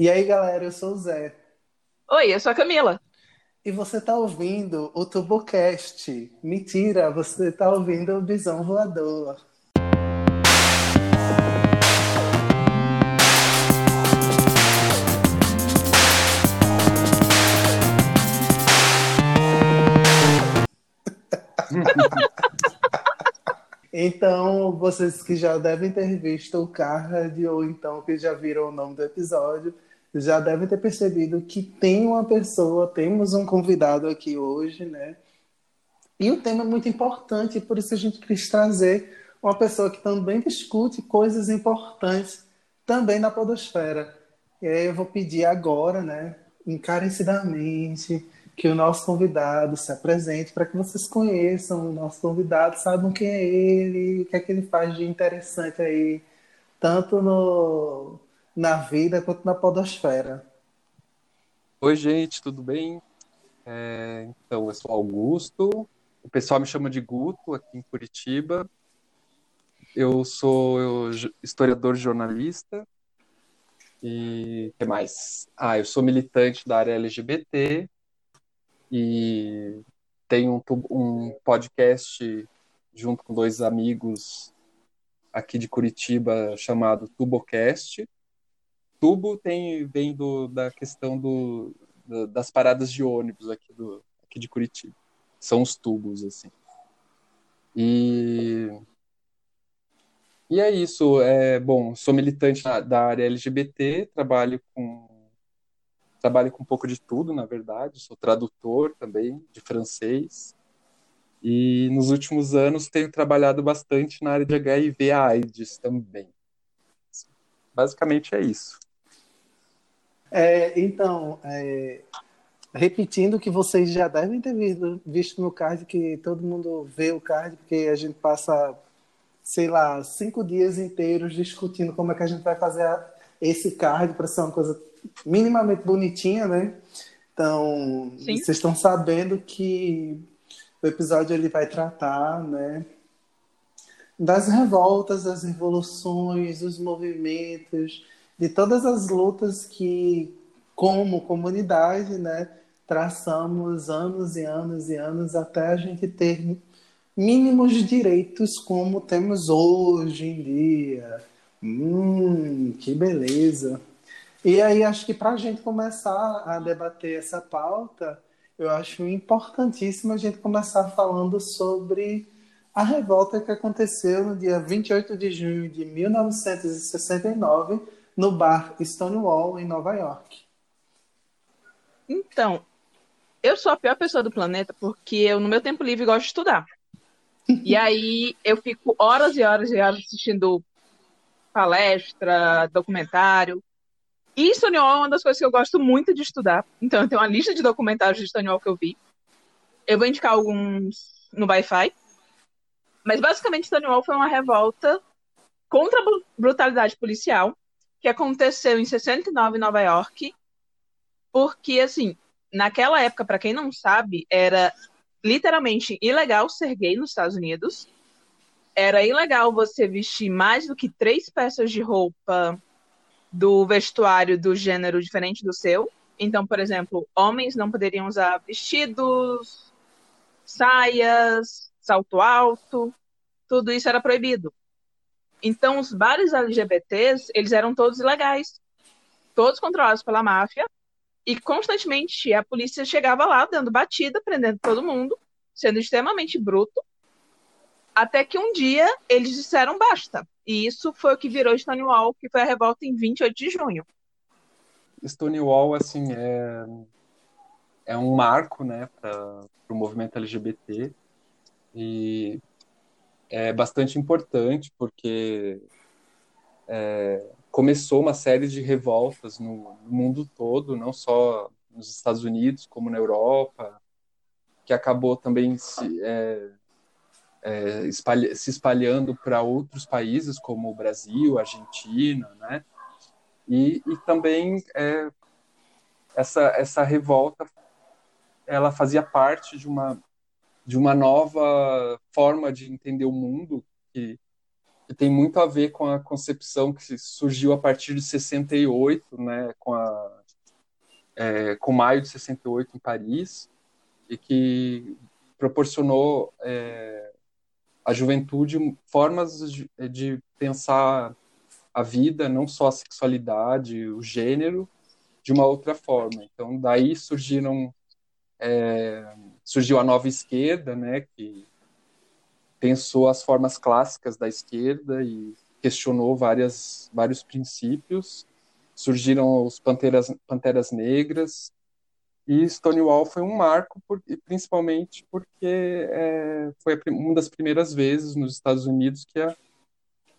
E aí, galera, eu sou o Zé. Oi, eu sou a Camila. E você está ouvindo o TurboCast. Mentira, você está ouvindo o Bisão Voador. Então, vocês que já devem ter visto o card ou então que já viram o nome do episódio, já devem ter percebido que tem uma pessoa, temos um convidado aqui hoje, né? E o tema é muito importante, por isso a gente quis trazer uma pessoa que também discute coisas importantes também na podosfera. E aí eu vou pedir agora, né, encarecidamente, que o nosso convidado se apresente para que vocês conheçam o nosso convidado, saibam quem é ele, o que é que ele faz de interessante aí, tanto no, na vida quanto na podosfera. Oi, gente, tudo bem? É, então, eu sou Augusto, o pessoal me chama de Guto aqui em Curitiba. Eu sou historiador jornalista. E o que mais? Ah, eu sou militante da área LGBT e tenho um, um podcast junto com dois amigos aqui de Curitiba chamado Tubocast. Tubo tem vem do, da questão do, das paradas de ônibus aqui, do, aqui de Curitiba. São os tubos, assim. E, e é isso. É, bom, sou militante da, da área LGBT, trabalho com trabalho com um pouco de tudo, na verdade. Sou tradutor também de francês. E nos últimos anos tenho trabalhado bastante na área de HIV AIDS também. Basicamente é isso. É, então, é, repetindo que vocês já devem ter visto, visto no card, que todo mundo vê o card, porque a gente passa, sei lá, cinco dias inteiros discutindo como é que a gente vai fazer a, esse card para ser uma coisa minimamente bonitinha, né? Então, Sim. vocês estão sabendo que o episódio ele vai tratar, né, das revoltas, das revoluções, dos movimentos, de todas as lutas que, como comunidade, né, traçamos anos e anos e anos até a gente ter mínimos direitos como temos hoje em dia. Hum, que beleza! E aí, acho que para a gente começar a debater essa pauta, eu acho importantíssimo a gente começar falando sobre a revolta que aconteceu no dia 28 de junho de 1969 no bar Stonewall, em Nova York. Então, eu sou a pior pessoa do planeta porque eu, no meu tempo livre, gosto de estudar. e aí eu fico horas e horas e horas assistindo palestra, documentário. E Stonewall é uma das coisas que eu gosto muito de estudar. Então, eu tenho uma lista de documentários de Stonewall que eu vi. Eu vou indicar alguns no Wi-Fi. Mas, basicamente, Stonewall foi uma revolta contra a brutalidade policial que aconteceu em 69 em Nova York. Porque, assim, naquela época, para quem não sabe, era literalmente ilegal ser gay nos Estados Unidos. Era ilegal você vestir mais do que três peças de roupa do vestuário do gênero diferente do seu. Então, por exemplo, homens não poderiam usar vestidos, saias, salto alto, tudo isso era proibido. Então, os bares LGBTs, eles eram todos ilegais, todos controlados pela máfia, e constantemente a polícia chegava lá dando batida, prendendo todo mundo, sendo extremamente bruto, até que um dia eles disseram basta. E isso foi o que virou Stonewall, que foi a revolta em 28 de junho. Stonewall, assim, é, é um marco, né, para o movimento LGBT. E é bastante importante porque é, começou uma série de revoltas no, mundo todo, não só nos Estados Unidos, como na Europa, que acabou também se, é, é, espalha, se espalhando para outros países como o Brasil, Argentina, né? E, e também é, essa essa revolta ela fazia parte de uma de uma nova forma de entender o mundo que, que tem muito a ver com a concepção que surgiu a partir de 68, né, com, a, é, com maio de 68 em Paris, e que proporcionou é, à juventude formas de, de pensar a vida, não só a sexualidade, o gênero, de uma outra forma. Então, daí surgiram é, surgiu a nova esquerda, né, que pensou as formas clássicas da esquerda e questionou várias, vários princípios. Surgiram os Panteras, Panteras Negras, e Stonewall foi um marco, por, principalmente porque é, foi uma das primeiras vezes nos Estados Unidos que a,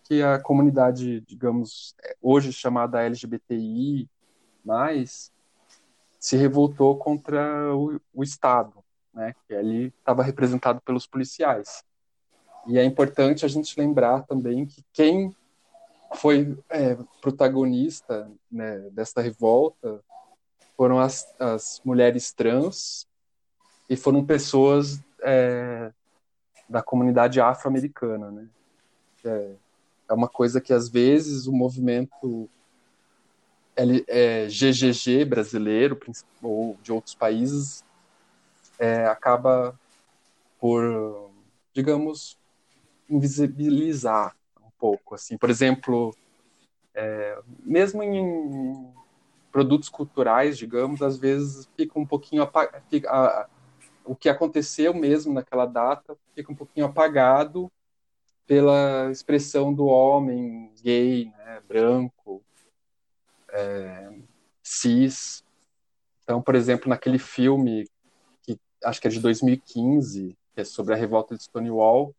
que a comunidade, digamos, hoje chamada LGBTI, mais, se revoltou contra o, o Estado, né, que ali estava representado pelos policiais. E é importante a gente lembrar também que quem foi é, protagonista né, desta revolta foram as, as mulheres trans e foram pessoas é, da comunidade afro-americana, né? É, é, uma coisa que às vezes o movimento é, GGG brasileiro ou de outros países é, acaba por, digamos, invisibilizar um pouco, assim. Por exemplo, é, mesmo em produtos culturais, digamos, às vezes fica um pouquinho o que aconteceu mesmo naquela data fica um pouquinho apagado pela expressão do homem gay, né, branco, é, cis. Então, por exemplo, naquele filme acho que é de 2015, que é sobre a revolta de Stonewall,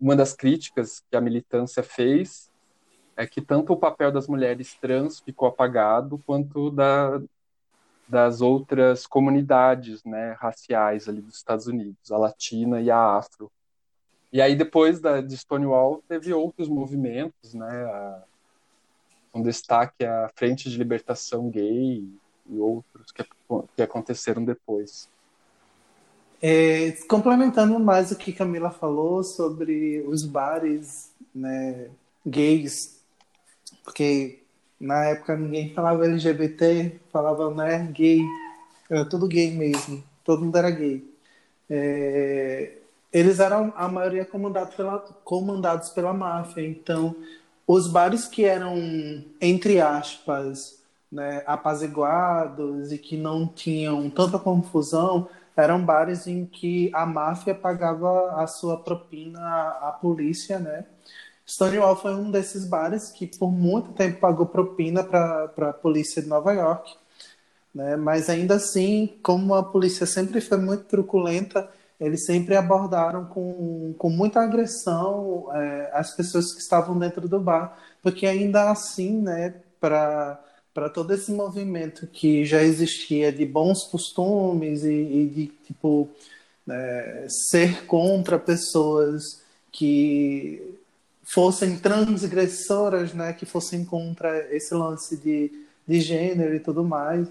uma das críticas que a militância fez é que tanto o papel das mulheres trans ficou apagado, quanto da, das outras comunidades né, raciais ali dos Estados Unidos, a latina e a afro. E aí, depois da, de Stonewall, teve outros movimentos, né, a, um destaque a Frente de Libertação Gay e outros que, que aconteceram depois. É, complementando mais o que Camila falou sobre os bares né, gays porque na época ninguém falava LGBT, falava né, gay, era tudo gay mesmo, todo mundo era gay. É, eles eram a maioria comandados pela, comandados pela máfia, então os bares que eram, entre aspas, né, apaziguados e que não tinham tanta confusão, eram bares em que a máfia pagava a sua propina à polícia, né? Stonewall foi um desses bares que por muito tempo pagou propina para a polícia de Nova York, né? Mas ainda assim, como a polícia sempre foi muito truculenta, eles sempre abordaram com, com muita agressão é, as pessoas que estavam dentro do bar, porque ainda assim, né, para para todo esse movimento que já existia de bons costumes e, e de tipo é, ser contra pessoas que fossem transgressoras, né, que fossem contra esse lance de, de gênero e tudo mais,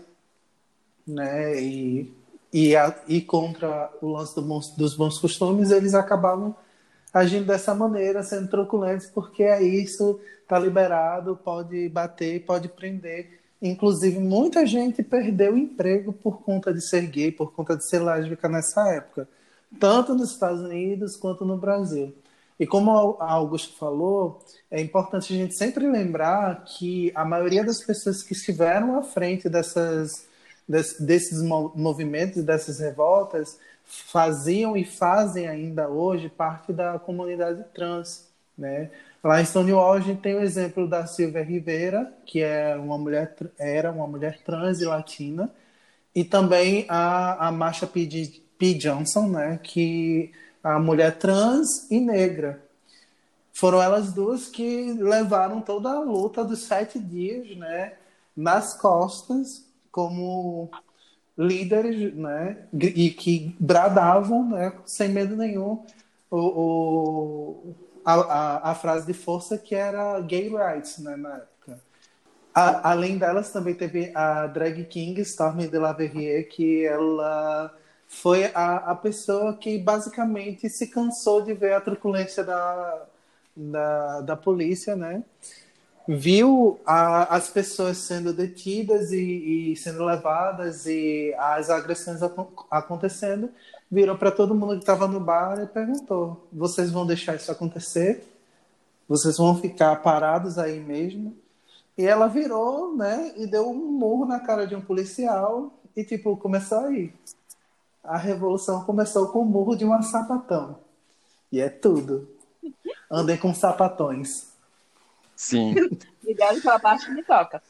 né, e, e, a, e contra o lance do bons, dos bons costumes, eles acabavam agindo dessa maneira, sendo truculentos, porque é isso, tá liberado, pode bater, pode prender. Inclusive, muita gente perdeu o emprego por conta de ser gay, por conta de ser lésbica nessa época, tanto nos Estados Unidos quanto no Brasil. E como a Augusto falou, é importante a gente sempre lembrar que a maioria das pessoas que estiveram à frente dessas, desses movimentos, dessas revoltas, faziam e fazem ainda hoje parte da comunidade trans, né? Lá em Stonewall a gente tem o exemplo da Silvia Rivera, que é uma mulher, era uma mulher trans e latina, e também a, a Marsha P. P. Johnson, né, que a mulher trans e negra. Foram elas duas que levaram toda a luta dos sete dias, né, nas costas, como líderes, né, e que bradavam, né, sem medo nenhum, o, o a, a, a, frase de força que era gay rights, né, na época. A, além delas, também teve a drag king Stormy de la Verrier, que ela foi a, a pessoa que basicamente se cansou de ver a truculência da, da, da polícia, né? Viu a, as pessoas sendo detidas e, e, sendo levadas e as agressões acontecendo, virou para todo mundo que estava no bar e perguntou: vocês vão deixar isso acontecer? Vocês vão ficar parados aí mesmo? E ela virou, né, e deu um murro na cara de um policial e, tipo, começou aí. A revolução começou com o murro de um sapatão. E é tudo. Andem com sapatões. Sim. Obrigado pela parte que me toca.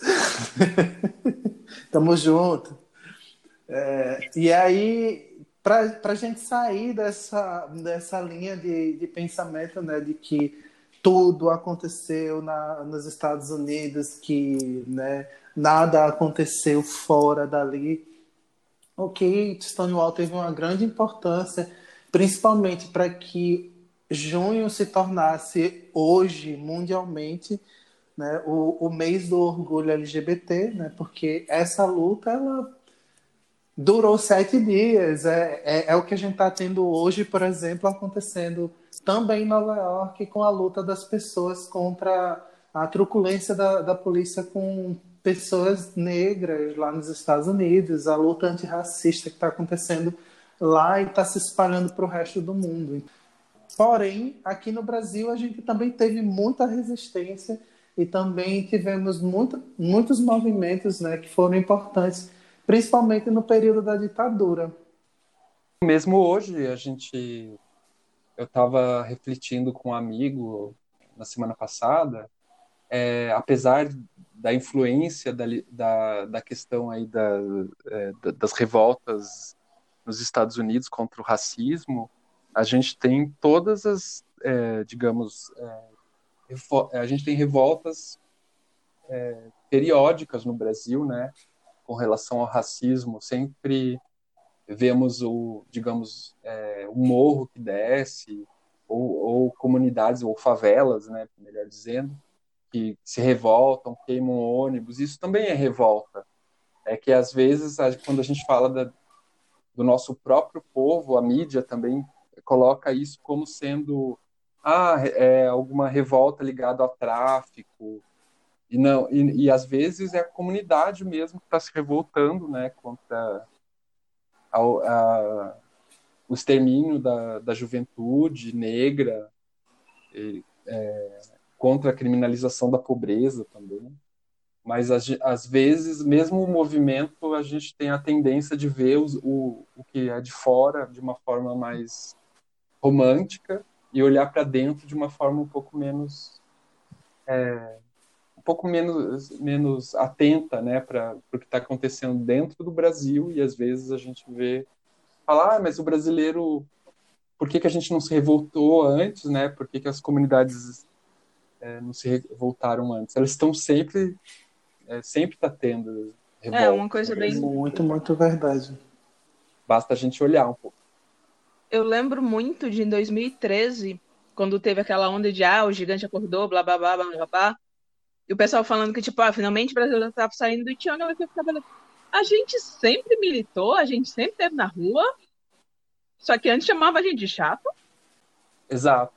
Tamo junto. É, e aí, para a gente sair dessa, dessa linha de, de pensamento, né, de que tudo aconteceu na, nos Estados Unidos, que né, nada aconteceu fora dali. Ok, Stonewall teve uma grande importância, principalmente para que junho se tornasse hoje, mundialmente, né, o, o mês do orgulho LGBT, né, porque essa luta ela durou sete dias. É, é, é o que a gente está tendo hoje, por exemplo, acontecendo também em Nova York com a luta das pessoas contra a truculência da, da polícia com pessoas negras lá nos Estados Unidos, a luta antirracista que está acontecendo lá e está se espalhando para o resto do mundo. Porém, aqui no Brasil a gente também teve muita resistência e também tivemos muito, muitos movimentos né, que foram importantes, principalmente no período da ditadura. Mesmo hoje, a gente eu estava refletindo com um amigo na semana passada, é, apesar da influência da, da, da questão aí da, é, das revoltas nos Estados Unidos contra o racismo, a gente tem todas as, é, digamos, é, a gente tem revoltas é, periódicas no Brasil, né, com relação ao racismo, sempre vemos o, digamos, é, o morro que desce, ou, ou, comunidades, ou favelas, né, melhor dizendo, que se revoltam, queimam ônibus, isso também é revolta. É que às vezes, quando a gente fala da, do nosso próprio povo, a mídia também coloca isso como sendo ah, é alguma revolta ligada ao tráfico, e não e, e às vezes é a comunidade mesmo que está se revoltando né contra ao, a, o extermínio da, da juventude negra, e, é, contra a criminalização da pobreza também. Mas, às vezes, mesmo o movimento, a gente tem a tendência de ver os, o, o que é de fora de uma forma mais romântica e olhar para dentro de uma forma um pouco menos é, um pouco menos, menos atenta né, para o que está acontecendo dentro do Brasil e às vezes a gente vê falar, ah, mas o brasileiro, por que, que a gente não se revoltou antes, né? Por que, que as comunidades é, não se revoltaram antes? Elas estão sempre, é, sempre está tendo revolta. É uma coisa bem muito, muito verdade. Basta a gente olhar um pouco. Eu lembro muito de em 2013, quando teve aquela onda de ah, o gigante acordou, blá blá blá blá blá blá. E o pessoal falando que, tipo, ah, finalmente o brasileiro estava saindo do Tiana, vai ficar A gente sempre militou, a gente sempre esteve na rua, só que antes chamava a gente de chato. Exato.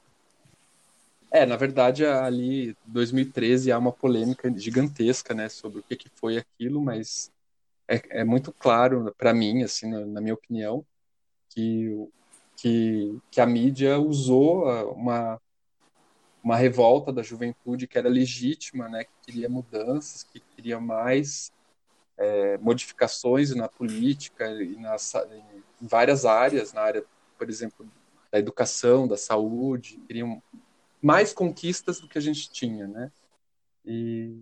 É, na verdade, ali, 2013, há uma polêmica gigantesca, né, sobre o que, que foi aquilo, mas é, é muito claro para mim, assim, na, na, minha opinião, que, que, que a mídia usou uma, uma revolta da juventude que era legítima, né, que queria mudanças, que queria mais é, modificações na política e nas, em várias áreas, na área, por exemplo, da educação, da saúde, queriam mais conquistas do que a gente tinha, né? E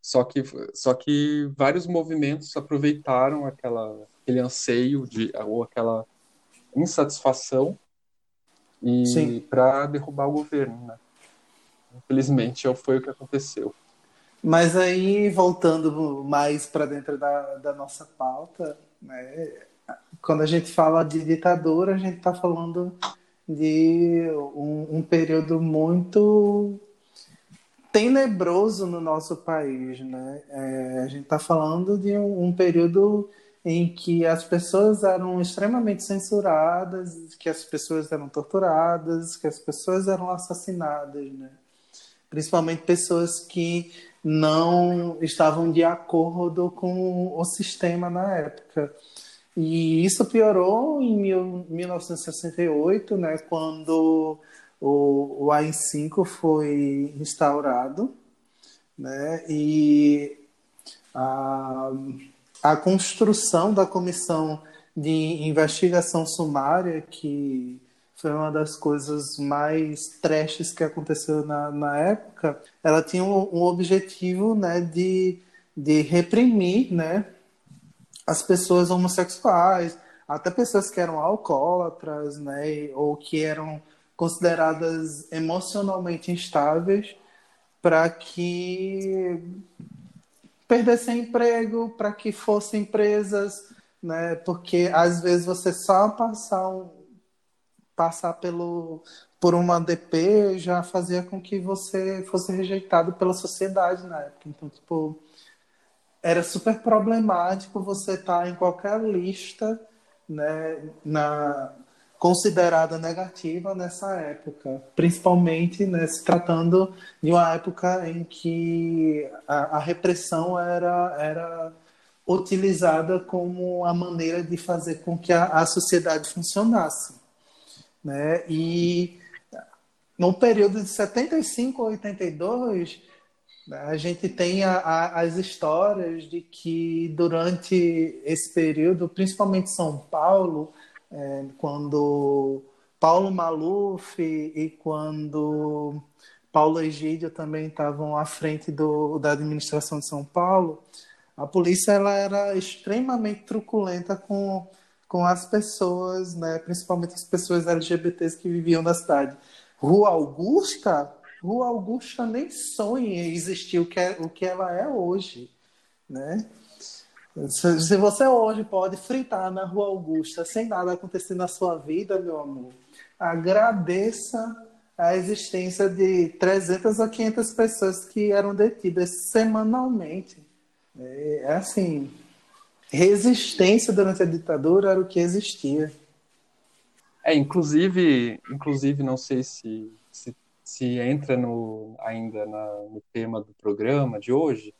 só que só que vários movimentos aproveitaram aquela aquele anseio de ou aquela insatisfação e para derrubar o governo, né? Infelizmente, foi o que aconteceu. Mas aí, voltando mais para dentro da, da nossa pauta, né, quando a gente fala de ditadura, a gente está falando de um, um, período muito tenebroso no nosso país. Né? É, a gente está falando de um, um, período em que as pessoas eram extremamente censuradas, que as pessoas eram torturadas, que as pessoas eram assassinadas, né? Principalmente pessoas que não estavam de acordo com o sistema na época. E isso piorou em 1968, né, quando o, o AI-5 foi instaurado, né, e a, a construção da comissão de investigação sumária, que foi uma das coisas mais trashes que aconteceu na, na época, ela tinha um, um objetivo né, de, de reprimir né, as pessoas homossexuais, até pessoas que eram alcoólatras, né, ou que eram consideradas emocionalmente instáveis, para que perdessem emprego, para que fossem presas, né? Porque às vezes você só passar um, passar pelo por uma DP já fazia com que você fosse rejeitado pela sociedade na época. Então, tipo, era super problemático você estar tá em qualquer lista, né, na considerada negativa nessa época, principalmente né, se tratando de uma época em que a, a, repressão era, era utilizada como a maneira de fazer com que a, a sociedade funcionasse. Né? E no período de 75 a 82, né, a gente tem a, a, as histórias de que durante esse período, principalmente São Paulo, é, quando Paulo Maluf e quando Paulo Egídio também estavam à frente do, da administração de São Paulo, a polícia ela era extremamente truculenta com, com as pessoas, né, principalmente as pessoas LGBTs que viviam na cidade. Rua Augusta, Rua Augusta nem sonha existir o que, é, o que ela é hoje, né? Se você hoje pode fritar na Rua Augusta sem nada acontecer na sua vida, meu amor, agradeça a existência de 300 a 500 pessoas que eram detidas semanalmente. É, é assim, resistência durante a ditadura era o que existia. É, inclusive, inclusive não sei se, se, se entra no, ainda na, no tema do programa de hoje,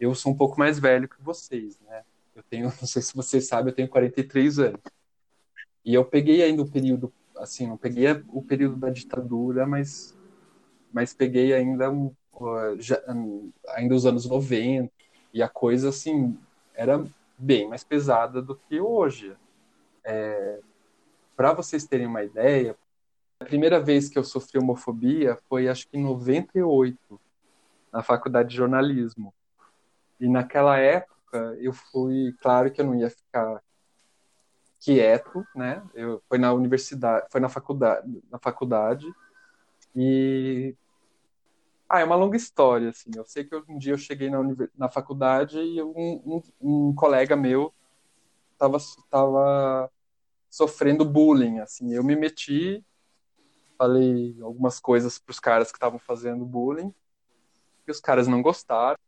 eu sou um pouco mais velho que vocês, né? Eu tenho, não sei se vocês sabem, eu tenho 43 anos. E eu peguei ainda o período, assim, não peguei o período da ditadura, mas, mas peguei ainda, já, ainda os anos 90. E a coisa, assim, era bem mais pesada do que hoje. É, Para vocês terem uma ideia, a primeira vez que eu sofri homofobia foi, acho que em 98, na faculdade de jornalismo. E naquela época eu fui, claro que eu não ia ficar quieto, né? Eu foi na universidade, foi na faculdade, na faculdade e ah, é uma longa história assim. Eu sei que um dia eu cheguei na, na faculdade e um, um, um colega meu estava tava sofrendo bullying, assim. Eu me meti, falei algumas coisas para os caras que estavam fazendo bullying e os caras não gostaram.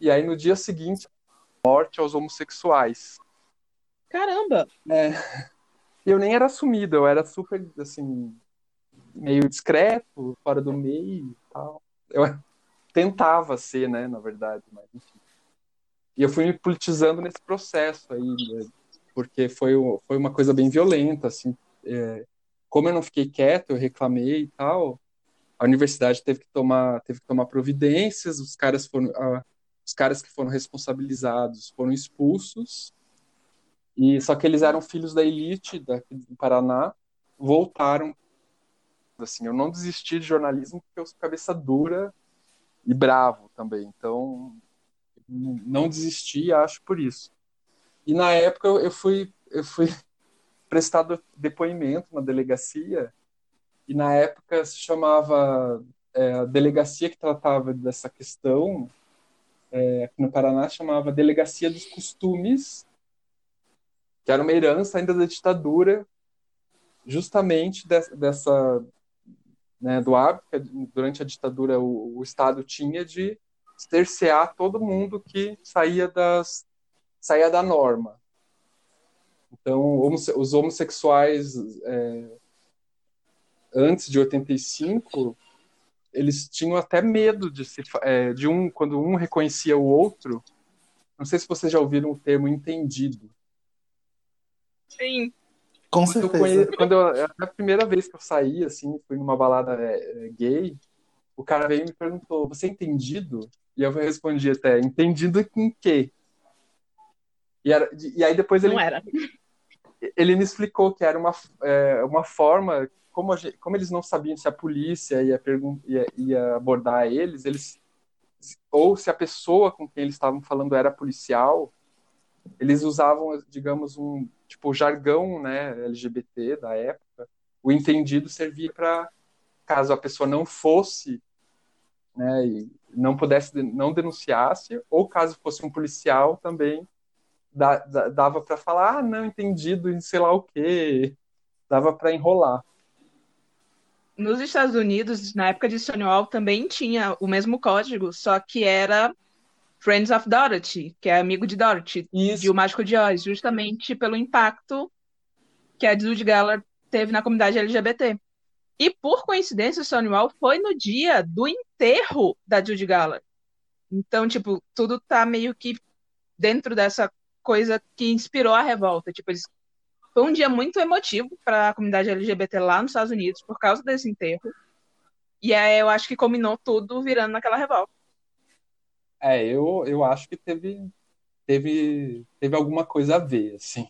E aí no dia seguinte, morte aos homossexuais. Caramba! É. Eu nem era assumido, eu era super, assim, meio discreto, fora do meio e tal. Eu tentava ser, né, na verdade, mas enfim. E eu fui me politizando nesse processo aí, né, porque foi, foi uma coisa bem violenta, assim. É, como eu não fiquei quieto, eu reclamei e tal, a universidade teve que tomar, teve que tomar providências, os caras foram, a, os caras que foram responsabilizados foram expulsos, e só que eles eram filhos da elite do Paraná, voltaram. Assim, eu não desisti de jornalismo porque eu sou cabeça dura e bravo também, então não desisti, acho por isso. E na época eu fui, eu fui prestar depoimento na delegacia e na época se chamava é, a delegacia que tratava dessa questão é, no Paraná, chamava Delegacia dos Costumes, que era uma herança ainda da ditadura, justamente de, dessa né, do hábito que durante a ditadura o, o, Estado tinha de cercear todo mundo que saía das saía da norma. Então, os homossexuais é, antes de 85 eles tinham até medo de se é, de um quando um reconhecia o outro. Não sei se vocês já ouviram o termo entendido. Sim. Com quando certeza. Eu conhe... quando eu, a primeira vez que eu saí, assim, fui numa balada é, é, gay, o cara veio e me perguntou: "Você é entendido?" E eu respondi até: "Entendido em quê?" E, era, e aí depois ele Não era. ele me explicou que era uma, é, uma forma como, gente, como eles não sabiam se a polícia ia, ia, ia, abordar eles, eles ou se a pessoa com quem eles estavam falando era policial, eles usavam, digamos, um tipo jargão, né, LGBT da época. O entendido servia para caso a pessoa não fosse, né, e não pudesse, não denunciasse, ou caso fosse um policial também dava para falar, ah, não entendido sei lá o quê, dava para enrolar nos Estados Unidos, na época de Stonewall, também tinha o mesmo código, só que era Friends of Dorothy, que é amigo de Dorothy, Isso. de O Mágico de Oz, justamente pelo impacto que a Judy Geller teve na comunidade LGBT. E, por coincidência, Stonewall foi no dia do enterro da Judy Geller. Então, tipo, tudo tá meio que dentro dessa coisa que inspirou a revolta. Tipo, eles foi um dia muito emotivo para a comunidade LGBT lá nos Estados Unidos por causa desse enterro. E aí eu acho que combinou tudo virando naquela revolta. É, eu, eu acho que teve, teve, teve alguma coisa a ver, assim.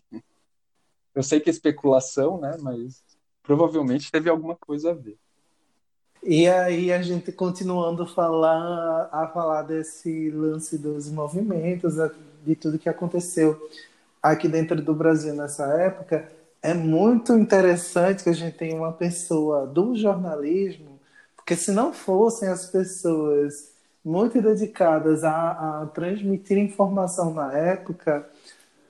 Eu sei que é especulação, né? Mas provavelmente teve alguma coisa a ver. E aí a gente continuando falar, a falar desse lance dos movimentos, de tudo que aconteceu aqui dentro do Brasil nessa época, é muito interessante que a gente tenha uma pessoa do jornalismo, porque se não fossem as pessoas muito dedicadas a, a transmitir informação na época,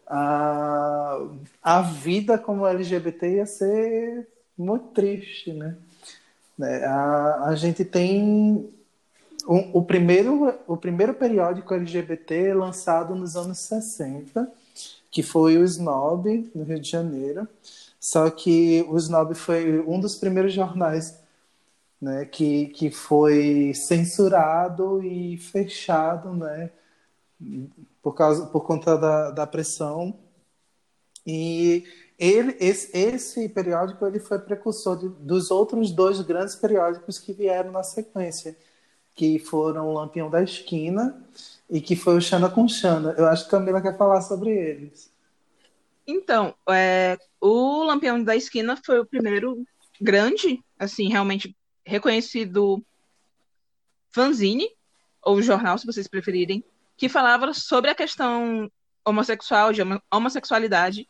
a, a vida como LGBT ia ser muito triste, né? né? A, a gente tem o, primeiro, o primeiro periódico LGBT lançado nos anos 60, que foi o Snob, no Rio de Janeiro. Só que o Snob foi um dos primeiros jornais né, que, que foi censurado e fechado né, por, causa, por conta da, da pressão. E ele, esse, esse periódico ele foi precursor de, dos outros dois grandes periódicos que vieram na sequência, que foram o Lampião da Esquina e que foi o Xana com Xana. Eu acho que a Camila quer falar sobre eles. Então, é, o Lampião da Esquina foi o primeiro grande, assim, realmente reconhecido fanzine, ou jornal, se vocês preferirem, que falava sobre a questão homossexual, de homossexualidade.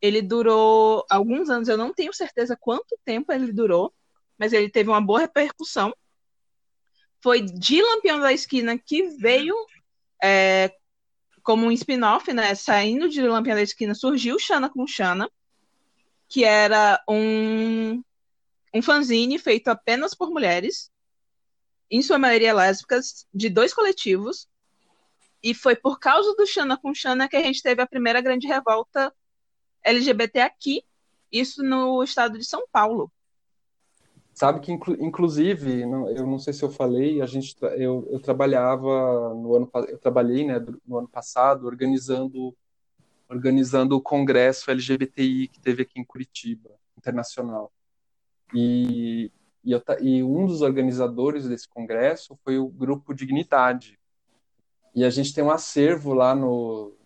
Ele durou alguns anos, eu não tenho certeza quanto tempo ele durou, mas ele teve uma boa repercussão. Foi de Lampião da Esquina que veio é, como um spin-off, né? Saindo de Lampião da Esquina, surgiu Xana com Xana, que era um, um fanzine feito apenas por mulheres, em sua maioria lésbicas, de dois coletivos. E foi por causa do Xana com Xana que a gente teve a primeira grande revolta LGBT aqui, isso no estado de São Paulo. Sabe que, inclusive, eu não sei se eu falei, a gente, eu, eu trabalhava no ano, eu trabalhei, né, no ano passado organizando, organizando o congresso LGBTI que teve aqui em Curitiba, internacional. E, e, eu, e um dos organizadores desse congresso foi o grupo Dignidade. E a gente tem um acervo lá no,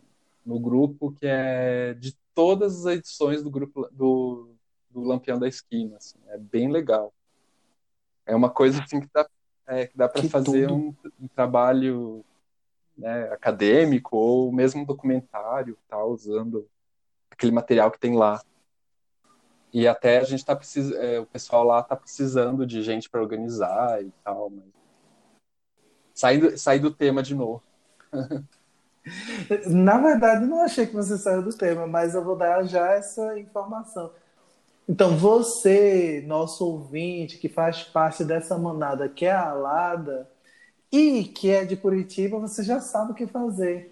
no grupo que é de todas as edições do grupo do, do Lampião da Esquina. Assim, é bem legal. É uma coisa assim que dá, é, que dá para fazer um, um, trabalho né, acadêmico ou mesmo um documentário, tá, usando aquele material que tem lá. E até a gente está precisando, é, o pessoal lá está precisando de gente para organizar e tal, mas saindo, sair do tema de novo. Na verdade, não achei que você saiu do tema, mas eu vou dar já essa informação. Então, você, nosso ouvinte, que faz parte dessa manada que é Alada e que é de Curitiba, você já sabe o que fazer.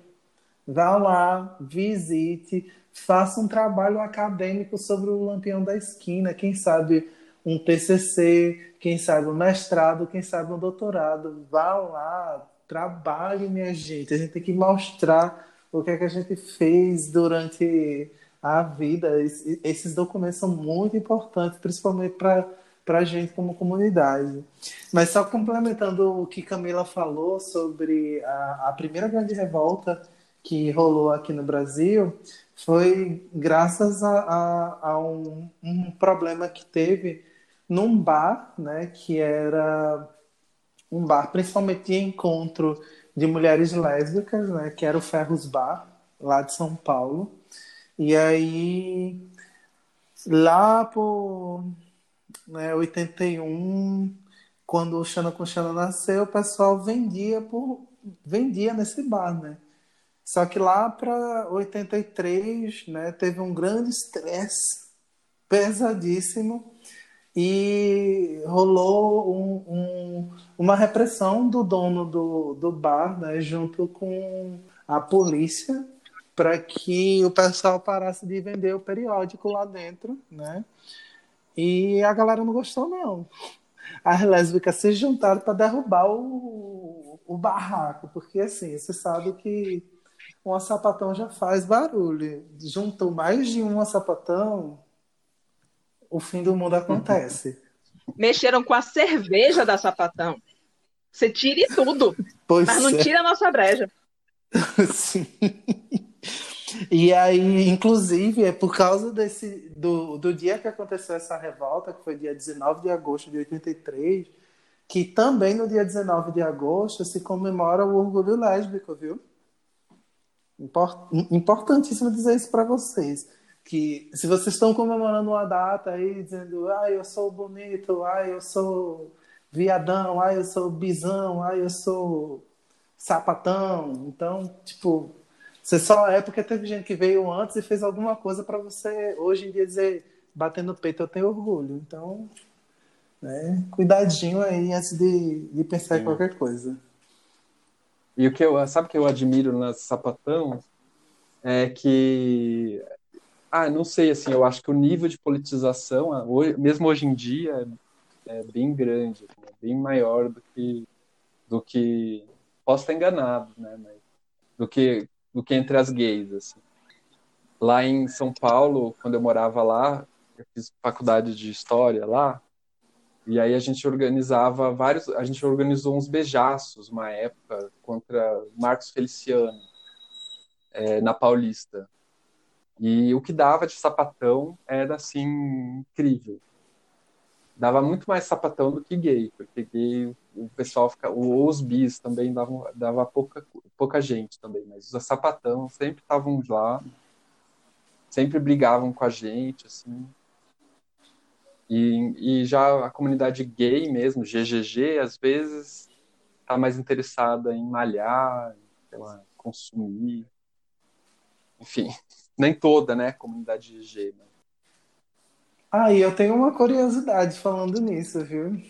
Vá lá, visite, faça um trabalho acadêmico sobre o Lampião da Esquina, quem sabe um TCC, quem sabe um mestrado, quem sabe um doutorado. Vá lá, trabalhe, minha gente. A gente tem que mostrar o que é que a gente fez durante a vida. Esses documentos são muito importantes, principalmente para para a gente como comunidade. Mas só complementando o que Camila falou sobre a, a primeira grande revolta que rolou aqui no Brasil, foi graças a, a, a um, um, problema que teve num bar, né, que era um bar principalmente de encontro de mulheres lésbicas, né, que era o Ferros Bar, lá de São Paulo. E aí, lá por né, 81, quando o Xana com Xana nasceu, o pessoal vendia por vendia nesse bar, né? Só que lá para 83, né, teve um grande estresse pesadíssimo e rolou um, um, uma repressão do dono do, do bar, né, junto com a polícia, para que o pessoal parasse de vender o periódico lá dentro, né? E a galera não gostou, não. As lésbicas se juntaram para derrubar o, o barraco, porque assim, você sabe que uma sapatão já faz barulho. Juntou mais de uma sapatão, o fim do mundo acontece. Mexeram com a cerveja da sapatão. Você tire tudo, pois mas não é. tira a nossa breja. Sim. E aí, inclusive, é por causa desse do, do dia que aconteceu essa revolta, que foi dia 19 de agosto de 83, que também no dia 19 de agosto se comemora o orgulho lésbico, viu? Import, importantíssimo dizer isso para vocês. Que se vocês estão comemorando uma data aí, dizendo, ah, eu sou bonito, ah, eu sou viadão, ah, eu sou bisão, ah, eu sou sapatão. Então, tipo, você só é porque teve gente que veio antes e fez alguma coisa para você hoje em dia dizer, batendo no peito, eu tenho orgulho. Então, né, cuidadinho aí antes de, de pensar Sim. em qualquer coisa. E o que eu, sabe o que eu admiro nas sapatão é que ah, não sei, assim, eu acho que o nível de politização, mesmo hoje em dia, é bem grande, assim, é bem maior do que do que posso estar enganado, né, mas, do que do que entre as gays, assim. Lá em São Paulo, quando eu morava lá, eu fiz faculdade de história lá, e aí a gente organizava vários, a gente organizou uns beijaços uma época contra Marcos Feliciano é, na Paulista. E o que dava de sapatão era assim incrível. Dava muito mais sapatão do que gay, porque gay o pessoal fica, os bis também davam dava pouca pouca gente também, mas os sapatão sempre estavam lá, sempre brigavam com a gente assim. E, e já a comunidade gay mesmo, GGG, às vezes está mais interessada em malhar, lá, consumir. Enfim, nem toda, né, comunidade GG. Né? Ah, e eu tenho uma curiosidade falando nisso, viu?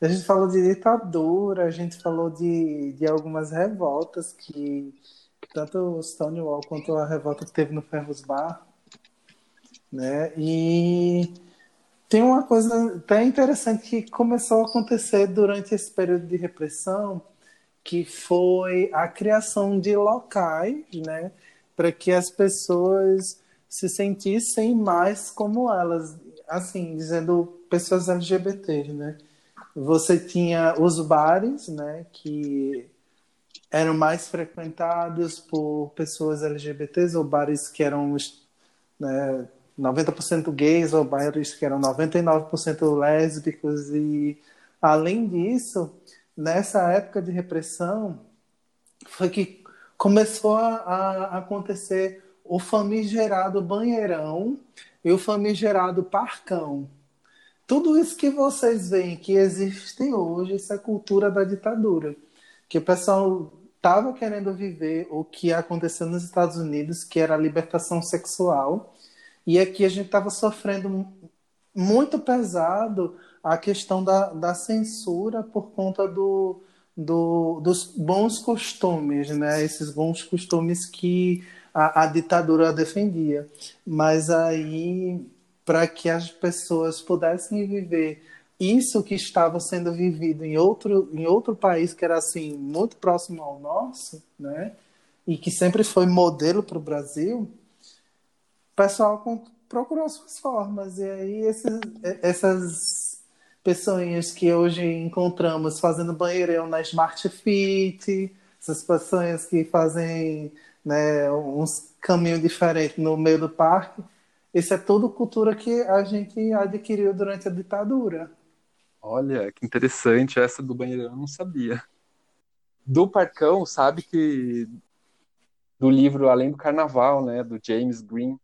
A gente falou de ditadura, a gente falou de, de algumas revoltas que tanto o Stonewall quanto a revolta que teve no Ferros Bar, né? E tem uma coisa até interessante que começou a acontecer durante esse período de repressão, que foi a criação de locais, né, para que as pessoas se sentissem mais como elas, assim, dizendo pessoas LGBT, né? Você tinha os bares, né, que eram mais frequentados por pessoas LGBTs ou bares que eram né, 90% gays ou bairros que eram 99% lésbicos e além disso, nessa época de repressão foi que começou a, a acontecer o famigerado banheirão e o famigerado parcão. Tudo isso que vocês veem que existe hoje, isso é cultura da ditadura. Que o pessoal estava querendo viver o que aconteceu nos Estados Unidos, que era a libertação sexual, e aqui a gente estava sofrendo muito pesado a questão da, da censura por conta do, do, dos bons costumes, né? Esses bons costumes que a, a ditadura defendia. Mas aí, para que as pessoas pudessem viver isso que estava sendo vivido em outro, em outro país que era assim muito próximo ao nosso, né? E que sempre foi modelo para o Brasil, o pessoal procurou suas formas. E aí esses, essas pessoas que hoje encontramos fazendo banheirão na Smart Fit, essas pessoas que fazem né, uns caminhos diferentes no meio do parque, isso é tudo cultura que a gente adquiriu durante a ditadura. Olha, que interessante, essa do banheirão eu não sabia. Do Parcão, sabe que do livro Além do Carnaval, né, do James Green.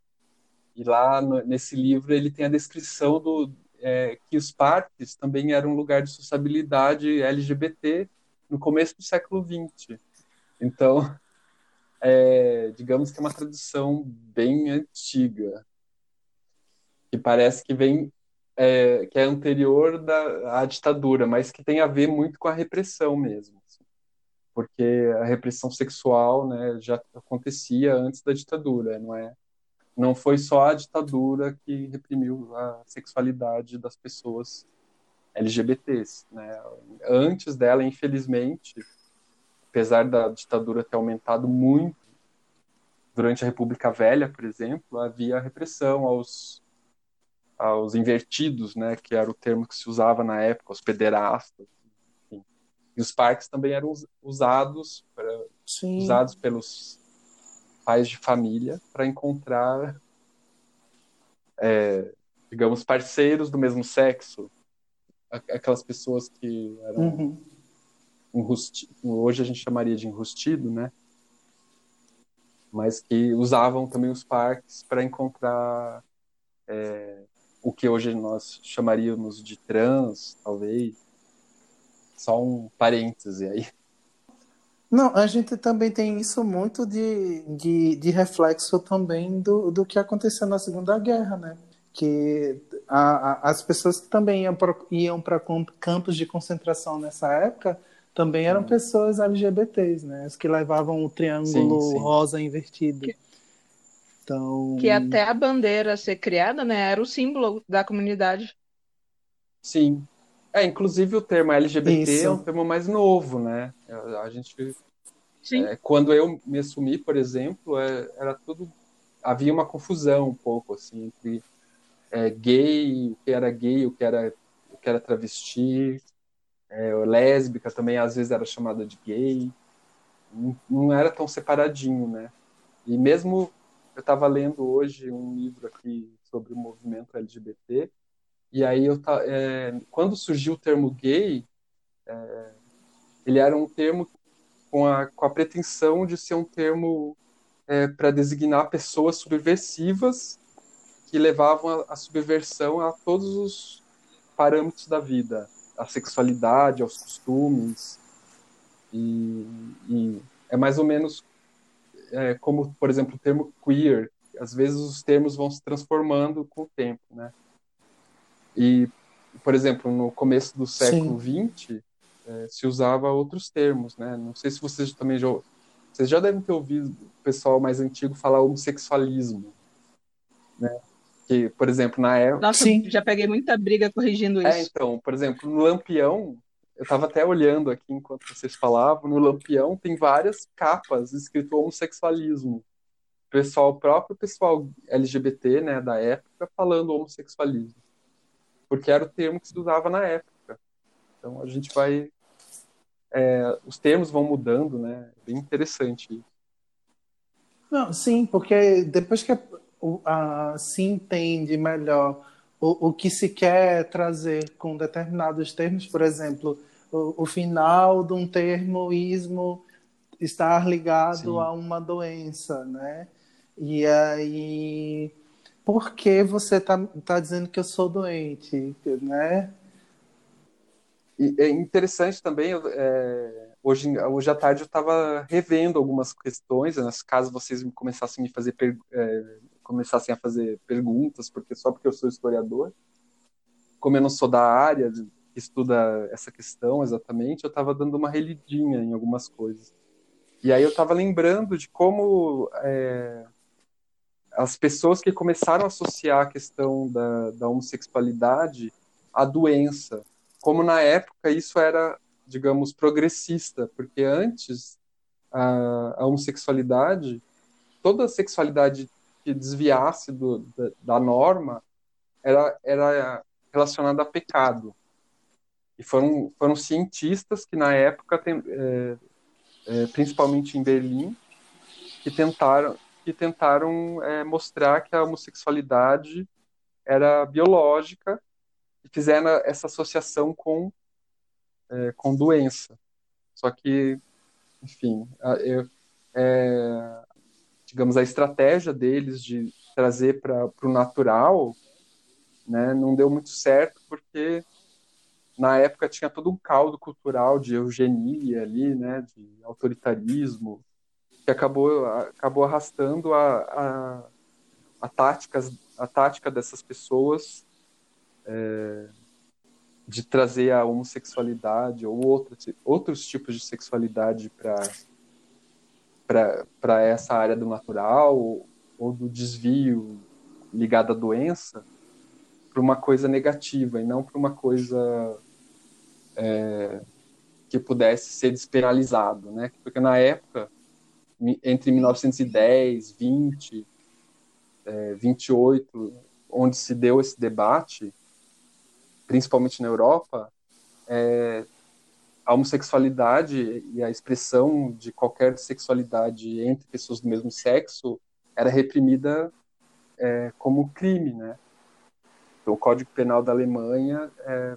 E lá no, nesse livro ele tem a descrição do é, que os parques também eram lugar de sociabilidade LGBT no começo do século XX. Então, é, digamos que é uma tradição bem antiga, que parece que vem é, que é anterior da, à ditadura, mas que tem a ver muito com a repressão mesmo. Assim. Porque a repressão sexual né, já acontecia antes da ditadura, não é? Não foi só a ditadura que reprimiu a sexualidade das pessoas LGBTs. Né? Antes dela, infelizmente, apesar da ditadura ter aumentado muito, durante a República Velha, por exemplo, havia repressão aos aos invertidos, né, que era o termo que se usava na época, os pederastas. Enfim. E os parques também eram usados pra, usados pelos pais de família para encontrar, é, digamos, parceiros do mesmo sexo, aquelas pessoas que eram uhum. Enrusti... hoje a gente chamaria de enrustido, né? Mas que usavam também os parques para encontrar é, o que hoje nós chamaríamos de trans, talvez. Só um parêntese aí. Não, a gente também tem isso muito de, de, de reflexo também do, do que aconteceu na Segunda Guerra, né? Que a, a, as pessoas que também iam para campos de concentração nessa época também eram hum. pessoas LGBTs, né? As que levavam o triângulo sim, sim. rosa invertido. Que então... Que até a bandeira ser criada, né, era o símbolo da comunidade. Sim. É, inclusive o termo LGBT Isso. é um termo mais novo, né? A gente. Sim. É, quando eu me assumi, por exemplo, é, era tudo. Havia uma confusão um pouco, assim, entre é, gay, o que era gay, o que era, o que era travesti, é, lésbica também às vezes era chamada de gay. Não, não era tão separadinho, né? E mesmo eu estava lendo hoje um livro aqui sobre o movimento LGBT, e aí eu é, quando surgiu o termo gay, é, ele era um termo com a, com a pretensão de ser um termo é, para designar pessoas subversivas que levavam a, a, subversão a todos os parâmetros da vida, a sexualidade, aos costumes, e, e é mais ou menos é, como, por exemplo, o termo queer, às vezes os termos vão se transformando com o tempo, né? E, por exemplo, no começo do século XX, é, se usava outros termos, né? Não sei se vocês também já... Vocês já devem ter ouvido o pessoal mais antigo falar homossexualismo, né? Que, por exemplo, na época... Nossa, Sim. já peguei muita briga corrigindo é, isso. É, então, por exemplo, no Lampião, eu estava até olhando aqui enquanto vocês falavam, no Lampião tem várias capas escrito homossexualismo. Pessoal, próprio pessoal LGBT, né, da época, falando homossexualismo. Porque era o termo que se usava na época. Então a gente vai. É, os termos vão mudando, né? É bem interessante isso. Não, sim, porque depois que a, a, se entende melhor o, o que se quer trazer com determinados termos, por exemplo, o, o final de um termo ismo estar ligado Sim. a uma doença, né? E aí, por que você está tá dizendo que eu sou doente, né? E é interessante também, é, hoje, hoje à tarde eu estava revendo algumas questões, né, caso vocês começassem a me fazer é, começassem a fazer perguntas, porque só porque eu sou historiador, como eu não sou da área, que estuda essa questão exatamente, eu estava dando uma relidinha em algumas coisas. E aí eu estava lembrando de como é, as pessoas que começaram a associar a questão da, da homossexualidade à doença, como na época isso era, digamos, progressista, porque antes a, a homossexualidade, toda sexualidade que desviasse do, da, da norma era, era relacionada a pecado. E foram, foram cientistas que, na época, tem, é, é, principalmente em Berlim, que tentaram, que tentaram é, mostrar que a homossexualidade era biológica e fizeram essa associação com, é, com doença. Só que, enfim, é, é, digamos, a estratégia deles de trazer para o natural né, não deu muito certo, porque na época tinha todo um caldo cultural de eugenia ali, né, de autoritarismo, que acabou, acabou arrastando a, a, a, táticas, a tática dessas pessoas é, de trazer a homossexualidade ou outros, outros tipos de sexualidade para essa área do natural ou, ou do desvio ligado à doença para uma coisa negativa e não para uma coisa é, que pudesse ser despenalizado, né? Porque na época entre 1910, 20, é, 28, onde se deu esse debate, principalmente na Europa, é, a homossexualidade e a expressão de qualquer sexualidade entre pessoas do mesmo sexo era reprimida é, como crime, né? Então, o Código Penal da Alemanha, é,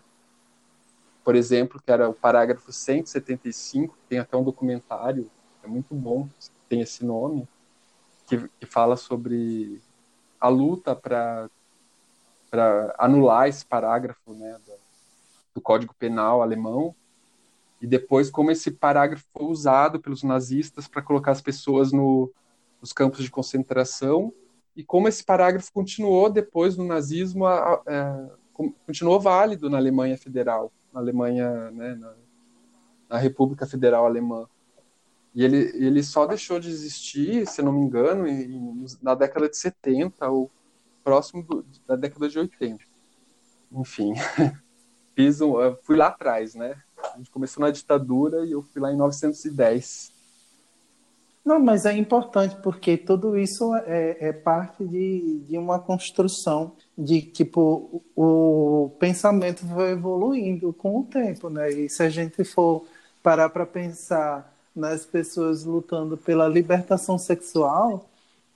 por exemplo, que era o parágrafo 175, tem até um documentário é muito bom, tem esse nome, que, que fala sobre a luta para anular esse parágrafo né, do, do Código Penal alemão, e depois como esse parágrafo foi usado pelos nazistas para colocar as pessoas no, nos campos de concentração, e como esse parágrafo continuou depois no nazismo, a, a, é, continuou válido na Alemanha Federal, na Alemanha, né, na, na República Federal Alemã. E ele, ele só deixou de existir, se não me engano, em, na década de 70 ou próximo do, da década de 80. Enfim, fiz um, fui lá atrás, né? A gente começou na ditadura e eu fui lá em 1910. Não, mas é importante porque tudo isso é, é parte de, de uma construção de tipo o pensamento vai evoluindo com o tempo, né? E se a gente for parar para pensar nas pessoas lutando pela libertação sexual,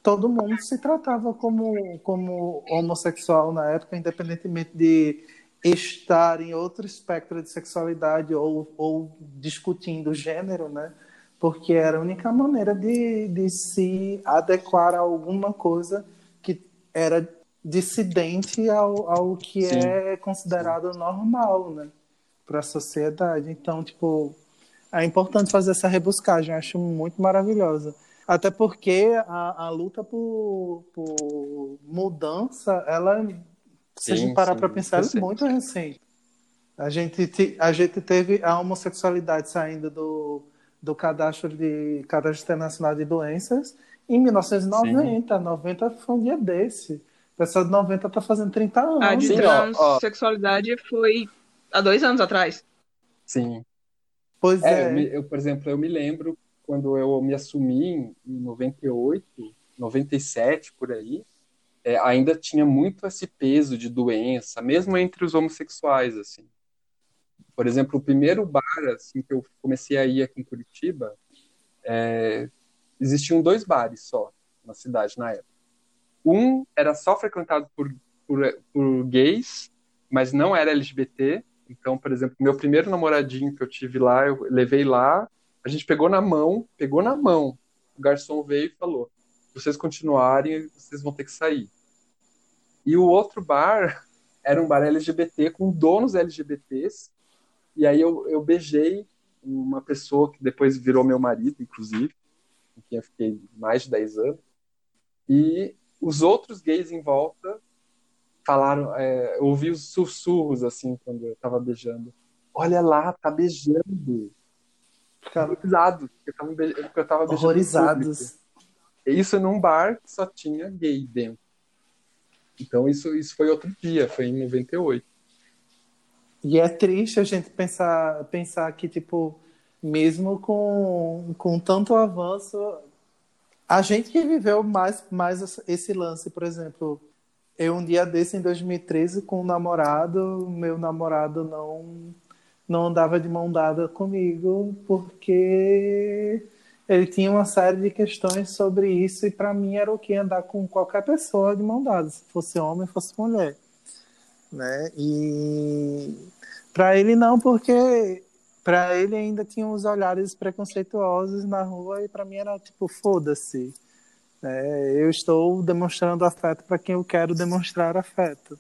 todo mundo se tratava como, como homossexual na época, independentemente de estar em outro espectro de sexualidade ou, ou discutindo gênero, né? Porque era a única maneira de, de se adequar a alguma coisa que era dissidente ao, ao que Sim. é considerado normal, né? Para a sociedade. Então, tipo, é importante fazer essa rebuscagem, acho muito maravilhosa. Até porque a, a luta por, por, mudança, ela, se a gente parar para pensar, é muito recente. A gente, a gente teve a homossexualidade saindo do, do cadastro de cadastro internacional de doenças em 1990. Sim. 90 foi um dia desse. O pessoal de 90 está fazendo 30 anos. A de transexualidade foi há dois anos atrás. Sim. Pois é. é. Eu, me, eu, por exemplo, eu me lembro quando eu me assumi em 98, 97, por aí, é, ainda tinha muito esse peso de doença, mesmo entre os homossexuais, assim. Por exemplo, o primeiro bar assim, que eu comecei a ir aqui em Curitiba, é, existiam dois bares só na cidade na época. Um era só frequentado por, por, por gays, mas não era LGBT, então, por exemplo, meu primeiro namoradinho que eu tive lá, eu levei lá, a gente pegou na mão, pegou na mão. O garçom veio e falou: vocês continuarem, vocês vão ter que sair. E o outro bar era um bar LGBT com donos LGBTs. E aí eu, eu beijei uma pessoa que depois virou meu marido, inclusive, com quem eu fiquei mais de 10 anos. E os outros gays em volta falaram, é, eu ouvi os sussurros assim quando eu tava beijando. Olha lá, tá beijando. Ficaram porque be... eu tava beijando. Horrorizados. Isso num bar que só tinha gay dentro. Então isso, isso foi outro dia, foi em 98. E é triste a gente pensar, pensar que, tipo, mesmo com, com tanto avanço, a gente que viveu mais, mais esse lance, por exemplo, eu um dia desse em 2013 com um namorado, meu namorado não não andava de mão dada comigo porque ele tinha uma série de questões sobre isso e para mim era o que andar com qualquer pessoa de mão dada, se fosse homem, fosse mulher, né? E para ele não, porque para ele ainda tinha uns olhares preconceituosos na rua e para mim era tipo foda-se. É, eu estou demonstrando afeto para quem eu quero demonstrar afeto.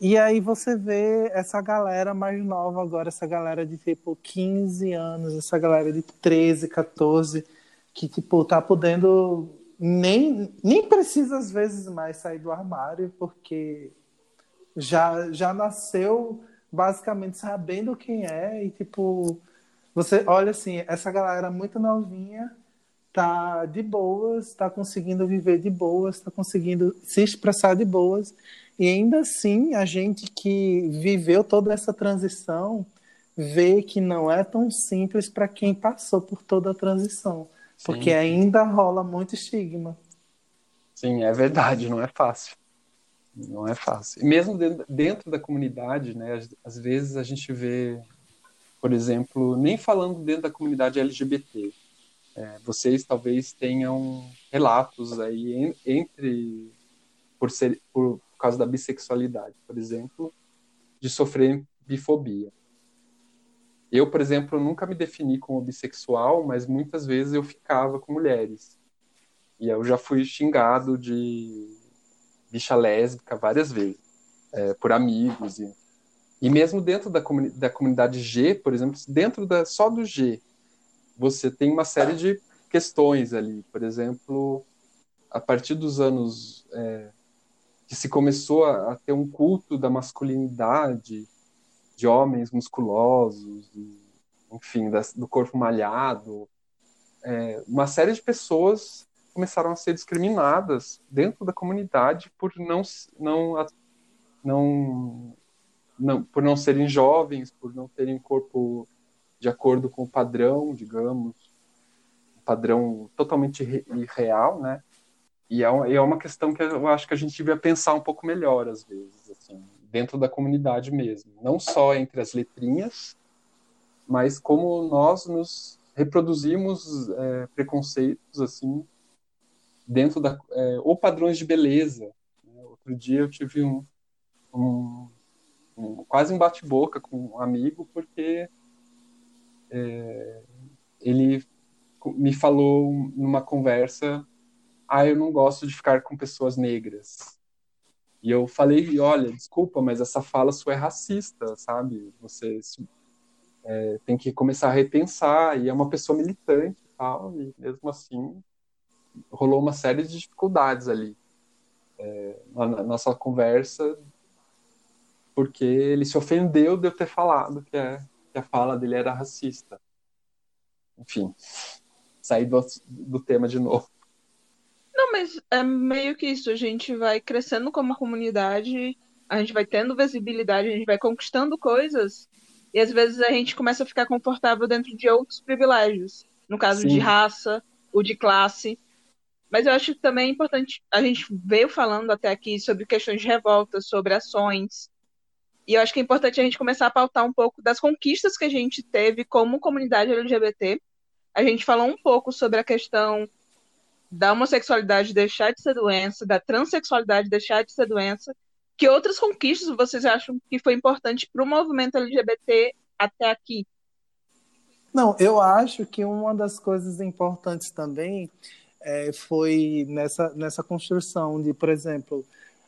E aí você vê essa galera mais nova agora, essa galera de tipo 15 anos, essa galera de 13, 14, que tipo tá podendo nem nem precisa às vezes mais sair do armário porque já já nasceu basicamente sabendo quem é e tipo você olha assim, essa galera muito novinha tá de boas, tá conseguindo viver de boas, tá conseguindo se expressar de boas. E ainda assim, a gente que viveu toda essa transição vê que não é tão simples para quem passou por toda a transição, Sim. porque ainda rola muito estigma. Sim, é verdade, não é fácil. Não é fácil. E mesmo dentro da comunidade, né, às vezes a gente vê, por exemplo, nem falando dentro da comunidade LGBT, é, vocês talvez tenham relatos aí entre por ser por, por causa da bissexualidade, por exemplo, de sofrer bifobia. Eu, por exemplo, nunca me defini como bissexual, mas muitas vezes eu ficava com mulheres. E eu já fui xingado de bicha lésbica várias vezes, é, por amigos. E, e mesmo dentro da, comuni da comunidade G, por exemplo, dentro da, só do G, você tem uma série de questões ali. Por exemplo, a partir dos anos é, que se começou a, a, ter um culto da masculinidade, de homens musculosos, e, enfim, do corpo malhado, é, uma série de pessoas começaram a ser discriminadas dentro da comunidade por não não não, não por não serem jovens, por não terem corpo de acordo com o padrão, digamos, um padrão totalmente irreal, né? E é, uma, é uma questão que eu acho que a gente devia pensar um pouco melhor, às vezes, dentro da comunidade mesmo. Não só entre as letrinhas, mas como nós nos reproduzimos é, preconceitos, assim, dentro da... É, ou padrões de beleza. Né? Outro dia eu tive um, um, um quase um bate-boca com um amigo, porque é, ele me falou numa conversa, ah, eu não gosto de ficar com pessoas negras. E eu falei, olha, desculpa, mas essa fala sua é racista, sabe? Você é, tem que começar a repensar, e é uma pessoa militante e tal, e mesmo assim rolou uma série de dificuldades ali é, na nossa conversa, porque ele se ofendeu de eu ter falado que é que a fala dele era racista. Enfim, sair do, do tema de novo. Não, mas é meio que isso. A gente vai crescendo como comunidade, a gente vai tendo visibilidade, a gente vai conquistando coisas, e às vezes a gente começa a ficar confortável dentro de outros privilégios. No caso Sim. de raça, ou de classe. Mas eu acho que também é importante. A gente veio falando até aqui sobre questões de revolta, sobre ações, e eu acho que é importante a gente começar a pautar um pouco das conquistas que a gente teve como comunidade LGBT. A gente falou um pouco sobre a questão da homossexualidade deixar de ser doença, da transexualidade deixar de ser doença. Que outras conquistas vocês acham que foi importante para o movimento LGBT até aqui? Não, eu acho que uma das coisas importantes também é, foi nessa, nessa construção de, por exemplo,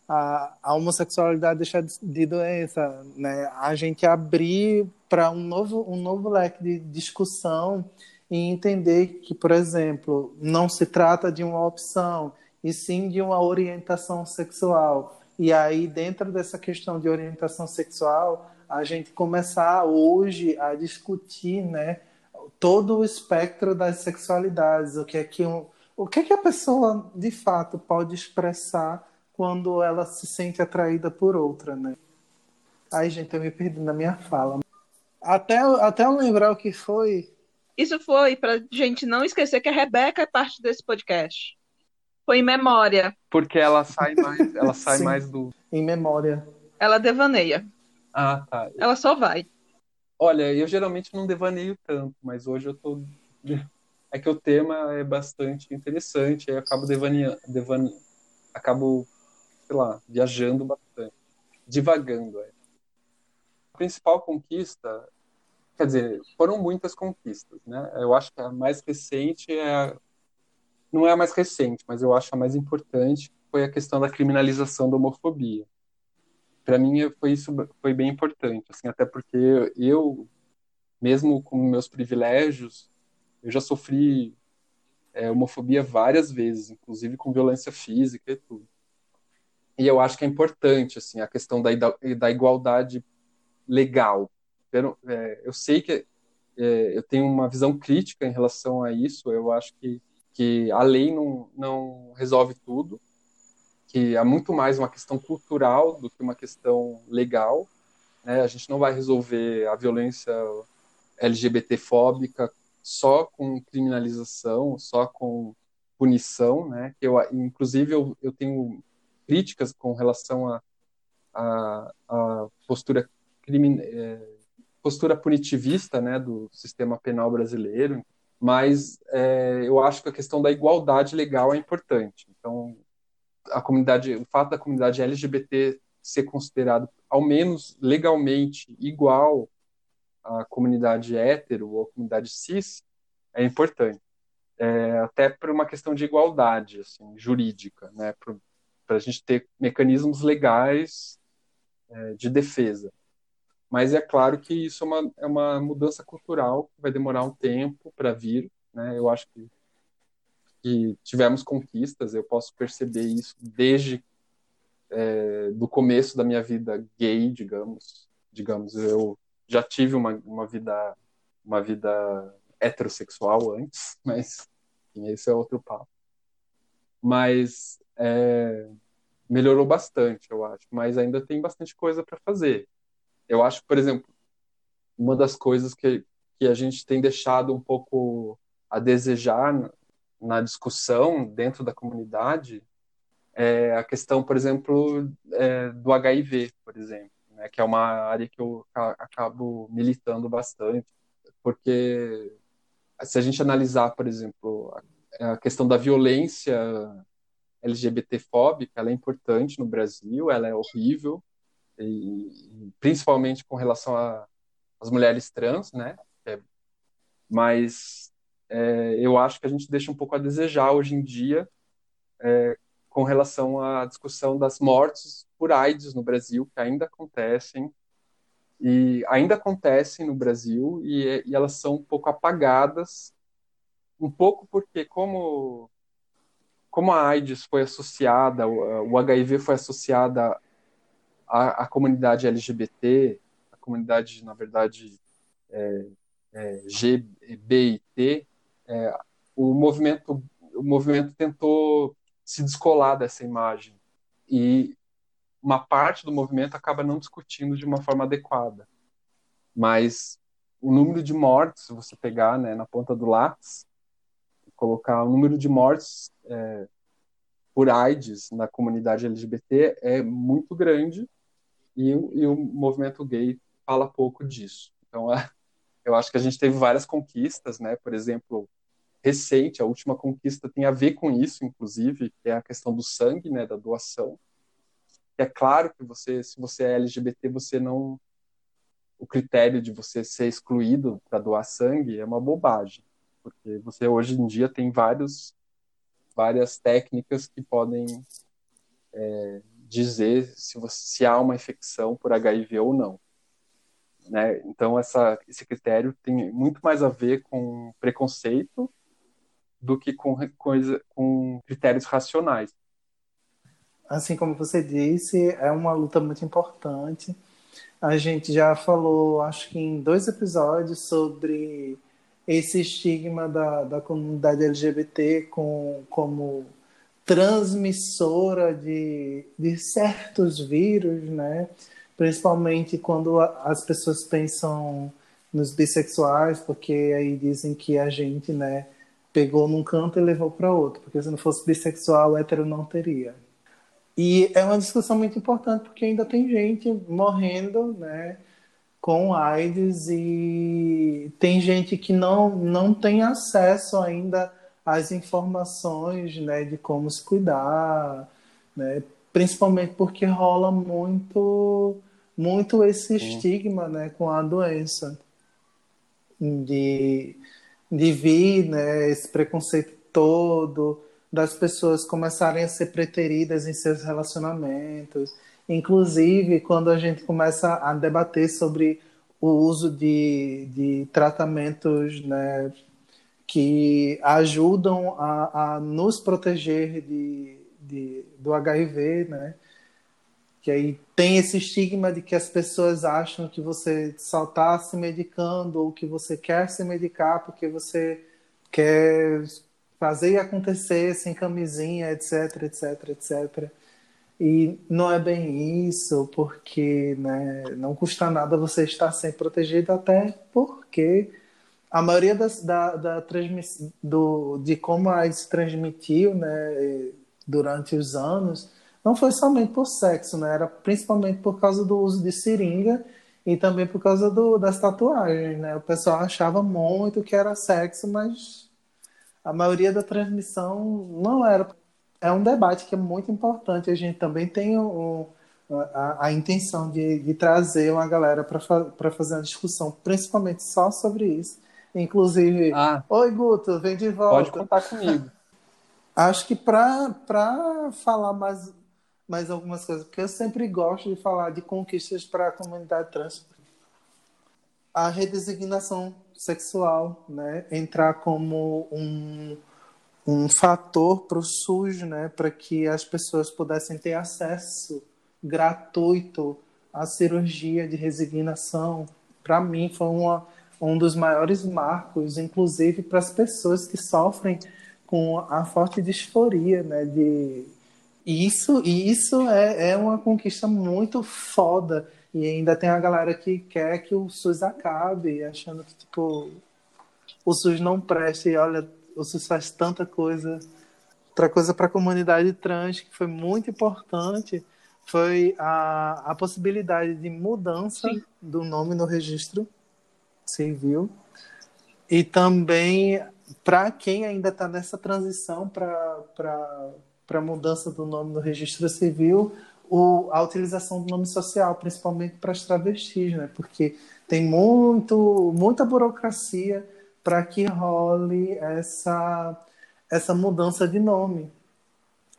a, a homossexualidade deixar de, de doença, né? A gente abrir para um novo, um novo leque de discussão e entender que, por exemplo, não se trata de uma opção, e sim de uma orientação sexual. E aí, dentro dessa questão de orientação sexual, a gente começar hoje a discutir, né, todo o espectro das sexualidades, o que é que um, o que é que a pessoa de fato pode expressar quando ela se sente atraída por outra, né? Ai, gente, eu me perdi na minha fala. Até, até eu lembrar o que foi. Isso foi pra gente não esquecer que a Rebeca é parte desse podcast. Foi em memória. Porque ela sai mais, ela sai Sim. mais do. Em memória. Ela devaneia. Ah, tá. Ela só vai. Olha, eu geralmente não devaneio tanto, mas hoje eu tô. É que o tema é bastante interessante, aí eu acabo devaneando, devan... acabo, sei lá, viajando bastante, divagando. É. A principal conquista, quer dizer, foram muitas conquistas, né? Eu acho que a mais recente é não é a mais recente, mas eu acho a mais importante foi a questão da criminalização da homofobia. Para mim foi isso foi bem importante, assim, até porque eu mesmo com meus privilégios, eu já sofri é, homofobia várias vezes, inclusive com violência física e tudo. E eu acho que é importante assim a questão da, da igualdade legal. Eu, é, eu sei que é, eu tenho uma visão crítica em relação a isso. Eu acho que, que a lei não, não resolve tudo, que é muito mais uma questão cultural do que uma questão legal. Né? A gente não vai resolver a violência LGBTfóbica só com criminalização, só com punição, né? Eu, inclusive, eu, eu tenho críticas com relação a, a, a postura crimin, é, postura punitivista, né, do sistema penal brasileiro. Mas é, eu acho que a questão da igualdade legal é importante. Então, a comunidade, o fato da comunidade LGBT ser considerado, ao menos legalmente, igual à comunidade hétero ou à comunidade cis é importante. É, até por uma questão de igualdade assim, jurídica, né, para a gente ter mecanismos legais é, de defesa. Mas é claro que isso é uma, é uma mudança cultural que vai demorar um tempo para vir. Né? Eu acho que, que tivemos conquistas, eu posso perceber isso desde é, do começo da minha vida gay, digamos. Digamos, eu já tive uma, uma vida uma vida heterossexual antes, mas enfim, esse é outro papo. Mas é, melhorou bastante, eu acho. Mas ainda tem bastante coisa para fazer. Eu acho, por exemplo, uma das coisas que, que a gente tem deixado um pouco a desejar na, na discussão dentro da comunidade é a questão, por exemplo, é, do HIV, por exemplo, né, que é uma área que eu acabo militando bastante, porque se a gente analisar, por exemplo, a, a questão da violência LGBT-fóbica, ela é importante no Brasil, ela é horrível, e, principalmente com relação às mulheres trans, né? É, mas é, eu acho que a gente deixa um pouco a desejar hoje em dia é, com relação à discussão das mortes por AIDS no Brasil, que ainda acontecem, e ainda acontecem no Brasil, e, e elas são um pouco apagadas, um pouco porque como como a AIDS foi associada, o HIV foi associada à, à, comunidade LGBT, a comunidade, na verdade, é, é, GBIT, é, o movimento o movimento tentou se descolar dessa imagem e uma parte do movimento acaba não discutindo de uma forma adequada. Mas o número de mortes, se você pegar né, na ponta do lápis, colocar o número de mortes é, por AIDS na comunidade LGBT é muito grande e, e, o movimento gay fala pouco disso. Então, é, eu acho que a gente teve várias conquistas, né? Por exemplo, recente, a última conquista tem a ver com isso, inclusive, que é a questão do sangue, né, da doação. É claro que você, se você é LGBT, você não o critério de você ser excluído para doar sangue é uma bobagem, porque você hoje em dia tem vários várias técnicas que podem é, dizer se, você, se há uma infecção por HIV ou não. Né? Então, essa, esse critério tem muito mais a ver com preconceito do que com, coisa, com critérios racionais. assim como você disse, é uma luta muito importante. A gente já falou, acho que em dois episódios, sobre esse estigma da, da comunidade LGBT com, como transmissora de, de certos vírus, né? Principalmente quando as pessoas pensam nos bissexuais, porque aí dizem que a gente, né, pegou num canto e levou para outro, porque se não fosse bissexual, hétero não teria. E é uma discussão muito importante porque ainda tem gente morrendo, né, com AIDS e tem gente que não, não tem acesso ainda às informações, né, de como se cuidar, né, principalmente porque rola muito muito esse estigma, né, com a doença de de vir, né, esse preconceito todo das pessoas começarem a ser preteridas em seus relacionamentos. Inclusive, quando a gente começa a debater sobre o uso de, de tratamentos né, que ajudam a, a nos proteger de, de, do HIV, né? Que aí tem esse estigma de que as pessoas acham que você só está se medicando ou que você quer se medicar porque você quer fazer acontecer sem camisinha, etc, etc, etc. E não é bem isso, porque né, não custa nada você estar sempre protegido, até porque a maioria das, da, da do, de como a AIDS transmitiu né, durante os anos não foi somente por sexo, né? Era principalmente por causa do uso de seringa e também por causa do, das tatuagens, né? O pessoal achava muito que era sexo, mas a maioria da transmissão não era. É um debate que é muito importante. A gente também tem o, a, a, intenção de, de, trazer uma galera para fa fazer uma discussão, principalmente só sobre isso. Inclusive, ah, oi Guto, vem de volta. Pode contar comigo. Acho que para falar mais mais algumas coisas, porque eu sempre gosto de falar de conquistas para a comunidade trans. A redesignação sexual, né, entrar como um, um fator para o SUS, né, para que as pessoas pudessem ter acesso gratuito à cirurgia de resignação, para mim foi uma, um dos maiores marcos, inclusive para as pessoas que sofrem com a forte disforia, né, de isso, isso é, é uma conquista muito foda. E ainda tem a galera que quer que o SUS acabe, achando que, tipo, o SUS não presta. E olha, o SUS faz tanta coisa. Outra coisa para a comunidade trans que foi muito importante foi a, a possibilidade de mudança Sim. do nome no registro civil. E também para quem ainda está nessa transição para para mudança do nome no registro civil, o, a utilização do nome social, principalmente para as travestis, né? Porque tem muito, muita burocracia para que role essa, essa mudança de nome.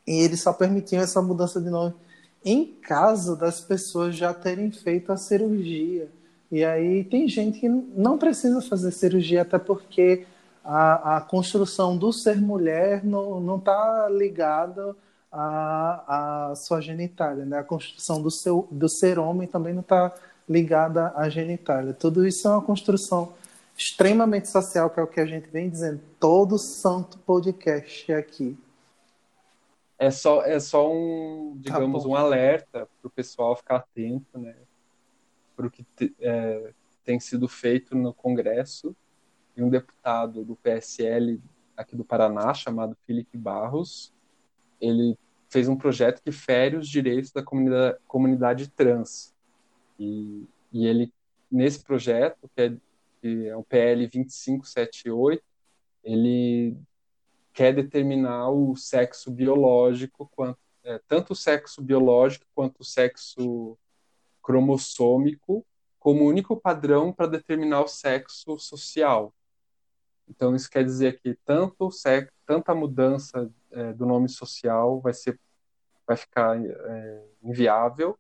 E eles só permitiam essa mudança de nome em caso das pessoas já terem feito a cirurgia. E aí tem gente que não precisa fazer cirurgia, até porque a, a construção do ser mulher não está ligada à, à sua genitália, né? A construção do, seu, do ser homem também não está ligada à genitália. Tudo isso é uma construção extremamente social, que é o que a gente vem dizendo todo santo podcast aqui. É só, é só um, digamos, tá um alerta para o pessoal ficar atento, né? Para o que te, é, tem sido feito no Congresso e um deputado do PSL aqui do Paraná, chamado Felipe Barros. Ele fez um projeto que fere os direitos da comunidade, comunidade trans. E, e ele, nesse projeto, que é, que é o PL 2578, ele quer determinar o sexo biológico, quanto, é, tanto o sexo biológico quanto o sexo cromossômico, como único padrão para determinar o sexo social. Então, isso quer dizer que tanto sexo, tanta mudança é, do nome social vai, ser, vai ficar é, inviável,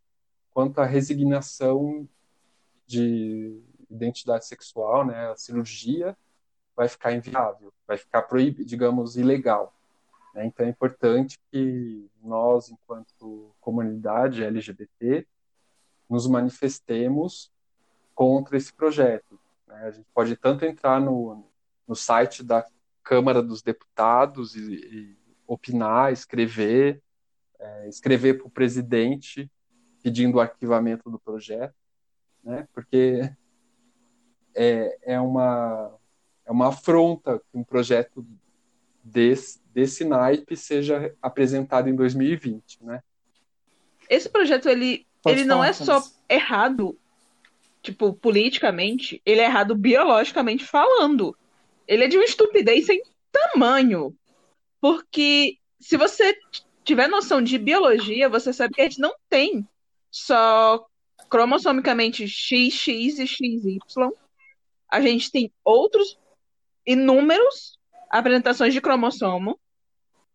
quanto a resignação de identidade sexual, né, a cirurgia, vai ficar inviável, vai ficar proibido, digamos, ilegal. Né? Então, é importante que nós, enquanto comunidade LGBT, nos manifestemos contra esse projeto. Né? A gente pode tanto entrar no, no site da Câmara dos Deputados e, e opinar, escrever, é, escrever para o presidente pedindo o arquivamento do projeto, né? porque é, é, uma, é uma afronta que um projeto desse, desse naipe seja apresentado em 2020. Né? Esse projeto ele, ele não é só errado tipo, politicamente, ele é errado biologicamente falando. Ele é de uma estupidez sem tamanho. Porque se você tiver noção de biologia, você sabe que a gente não tem só cromossomicamente XX e XY. A gente tem outros inúmeros apresentações de cromossomo.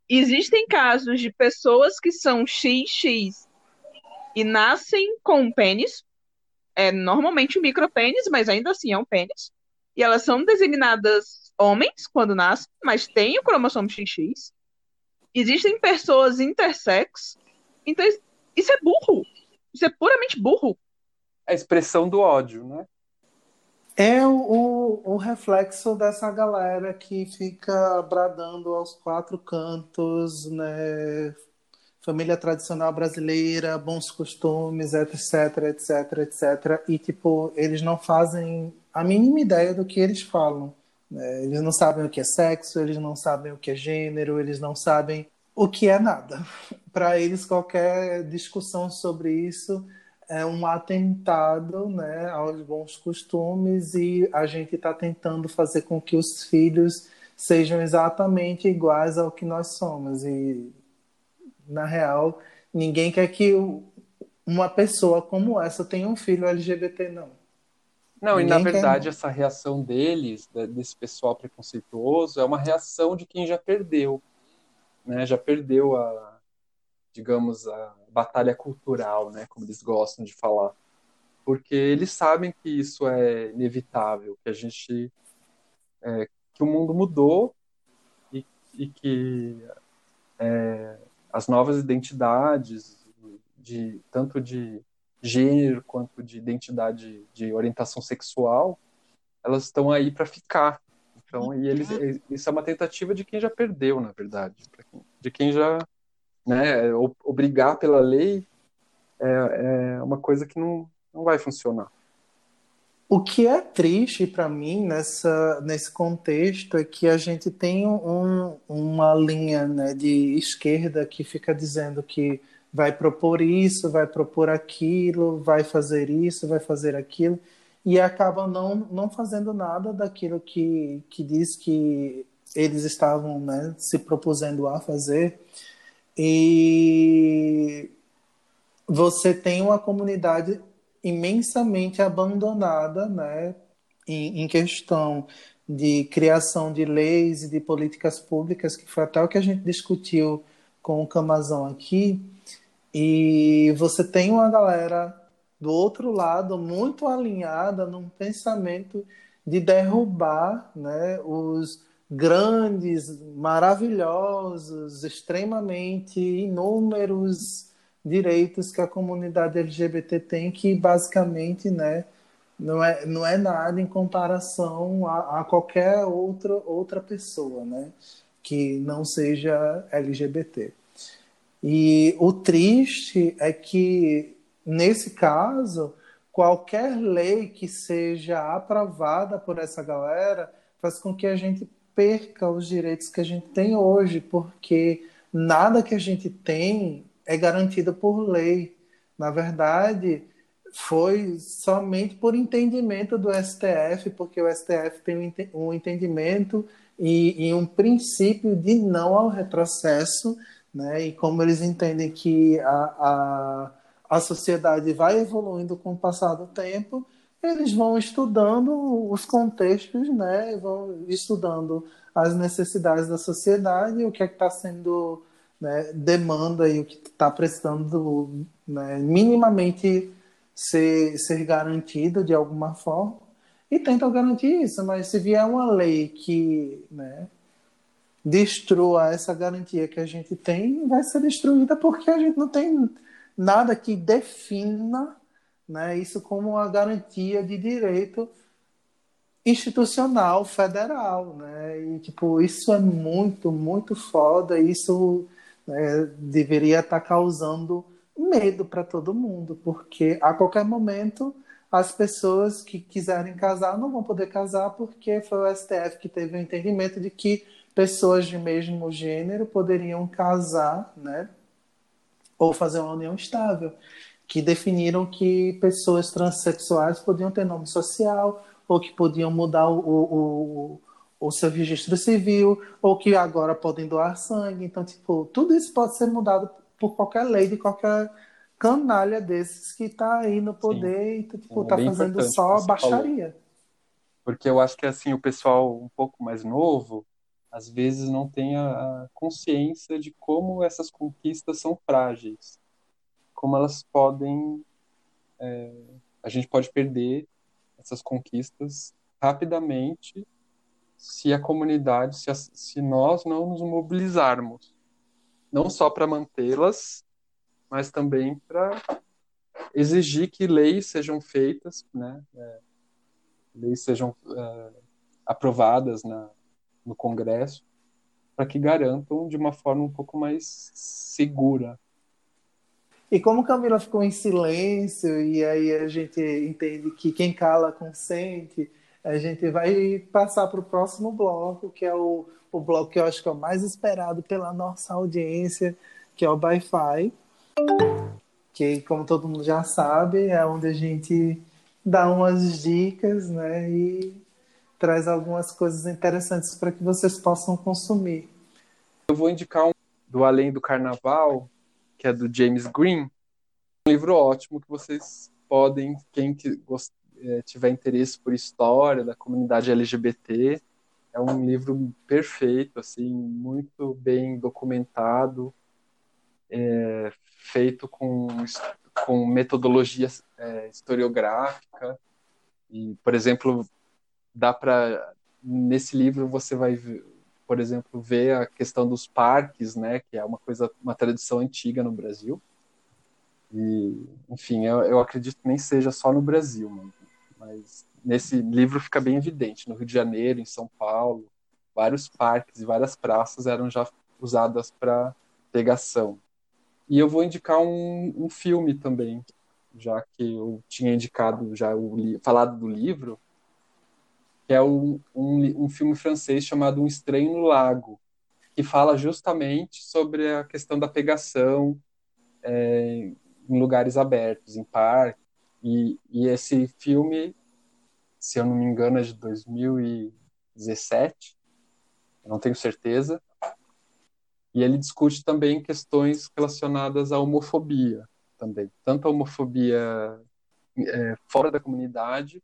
Existem casos de pessoas que são XX e nascem com um pênis, é normalmente um micropênis, mas ainda assim é um pênis. E elas são designadas homens quando nascem, mas tem o cromossomo XX. Existem pessoas intersex. Então, isso é burro. Isso é puramente burro. A expressão do ódio, né? É o, o, reflexo dessa galera que fica bradando aos quatro cantos, né? Família tradicional brasileira, bons costumes, etc, etc, etc. E, tipo, eles não fazem a mínima ideia do que eles falam. Né? Eles não sabem o que é sexo, eles não sabem o que é gênero, eles não sabem o que é nada. Para eles, qualquer discussão sobre isso é um atentado né, aos bons costumes e a gente está tentando fazer com que os filhos sejam exatamente iguais ao que nós somos. E na real, ninguém quer que uma pessoa como essa tenha um filho LGBT, não. Não, ninguém e na verdade quer... essa reação deles, desse pessoal preconceituoso, é uma reação de quem já perdeu, né? Já perdeu a, digamos, a batalha cultural, né? Como eles gostam de falar, porque eles sabem que isso é inevitável, que a gente, é, que o mundo mudou e, e que é, as novas identidades, de tanto de gênero quanto de identidade de orientação sexual, elas estão aí para ficar. Então, e eles, uhum. isso é uma tentativa de quem já perdeu, na verdade, de quem já, né, obrigar pela lei é, é uma coisa que não, não vai funcionar. O que é triste para mim nessa, nesse contexto é que a gente tem um, uma linha né, de esquerda que fica dizendo que vai propor isso, vai propor aquilo, vai fazer isso, vai fazer aquilo, e acaba não, não fazendo nada daquilo que, que diz que eles estavam né, se propusendo a fazer. E você tem uma comunidade imensamente abandonada, né, em, em questão de criação de leis e de políticas públicas, que foi até o que a gente discutiu com o Camazão aqui, e você tem uma galera do outro lado muito alinhada num pensamento de derrubar né, os grandes, maravilhosos, extremamente inúmeros direitos que a comunidade LGBT tem, que basicamente né, não, é, não é nada em comparação a, a qualquer outra, outra pessoa né, que não seja LGBT. E o triste é que, nesse caso, qualquer lei que seja aprovada por essa galera faz com que a gente perca os direitos que a gente tem hoje, porque nada que a gente tem é garantida por lei. Na verdade, foi somente por entendimento do STF, porque o STF tem um entendimento e, e um princípio de não ao retrocesso, né? e como eles entendem que a, a, a sociedade vai evoluindo com o passar do tempo, eles vão estudando os contextos, né? vão estudando as necessidades da sociedade, o que é que está sendo né, demanda e o que está prestando né, minimamente ser, ser garantido de alguma forma e tentam garantir isso, mas se vier uma lei que né, destrua essa garantia que a gente tem, vai ser destruída porque a gente não tem nada que defina né, isso como uma garantia de direito institucional federal, né? E tipo isso é muito muito foda. Isso né, deveria estar tá causando medo para todo mundo, porque a qualquer momento as pessoas que quiserem casar não vão poder casar porque foi o STF que teve o entendimento de que pessoas de mesmo gênero poderiam casar, né? Ou fazer uma união estável, que definiram que pessoas transexuais podiam ter nome social ou que podiam mudar o, o, o seu registro civil, ou que agora podem doar sangue. Então, tipo, tudo isso pode ser mudado por qualquer lei de qualquer canalha desses que está aí no poder Sim. e tipo, é tá fazendo só baixaria. Falou. Porque eu acho que assim, o pessoal um pouco mais novo, às vezes não tem a consciência de como essas conquistas são frágeis. Como elas podem. É, a gente pode perder essas conquistas rapidamente se a comunidade, se, a, se nós não nos mobilizarmos. Não só para mantê-las, mas também para exigir que leis sejam feitas, né? É, leis sejam é, aprovadas na, no Congresso para que garantam de uma forma um pouco mais segura. E como Camila ficou em silêncio e aí a gente entende que quem cala consente, a gente vai passar para o próximo bloco, que é o, o bloco que eu acho que é o mais esperado pela nossa audiência, que é o Wi-Fi que, como todo mundo já sabe, é onde a gente dá umas dicas, né, e traz algumas coisas interessantes para que vocês possam consumir. Eu vou indicar um do Além do Carnaval, que é do James Green, um livro ótimo que vocês podem, quem é, tiver interesse por história da comunidade LGBT, é um livro perfeito, assim, muito bem documentado, é, feito com, com metodologia é, historiográfica. E, por exemplo, dá para nesse livro você vai, por exemplo, ver a questão dos parques, né, que é uma coisa, uma tradição antiga no Brasil. E, enfim, eu, eu acredito que nem seja só no Brasil, mas, nesse livro fica bem evidente. No Rio de Janeiro, em São Paulo, vários parques e várias praças eram já usadas para pegação. E eu vou indicar um, um filme também, já que eu tinha indicado já o falado do livro, que é um, um, um filme francês chamado Um Estranho no Lago, que fala justamente sobre a questão da pegação é, em lugares abertos, em parques. E, e esse filme, se eu não me engano, é de 2017, eu não tenho certeza, e ele discute também questões relacionadas à homofobia também, tanto a homofobia é, fora da comunidade,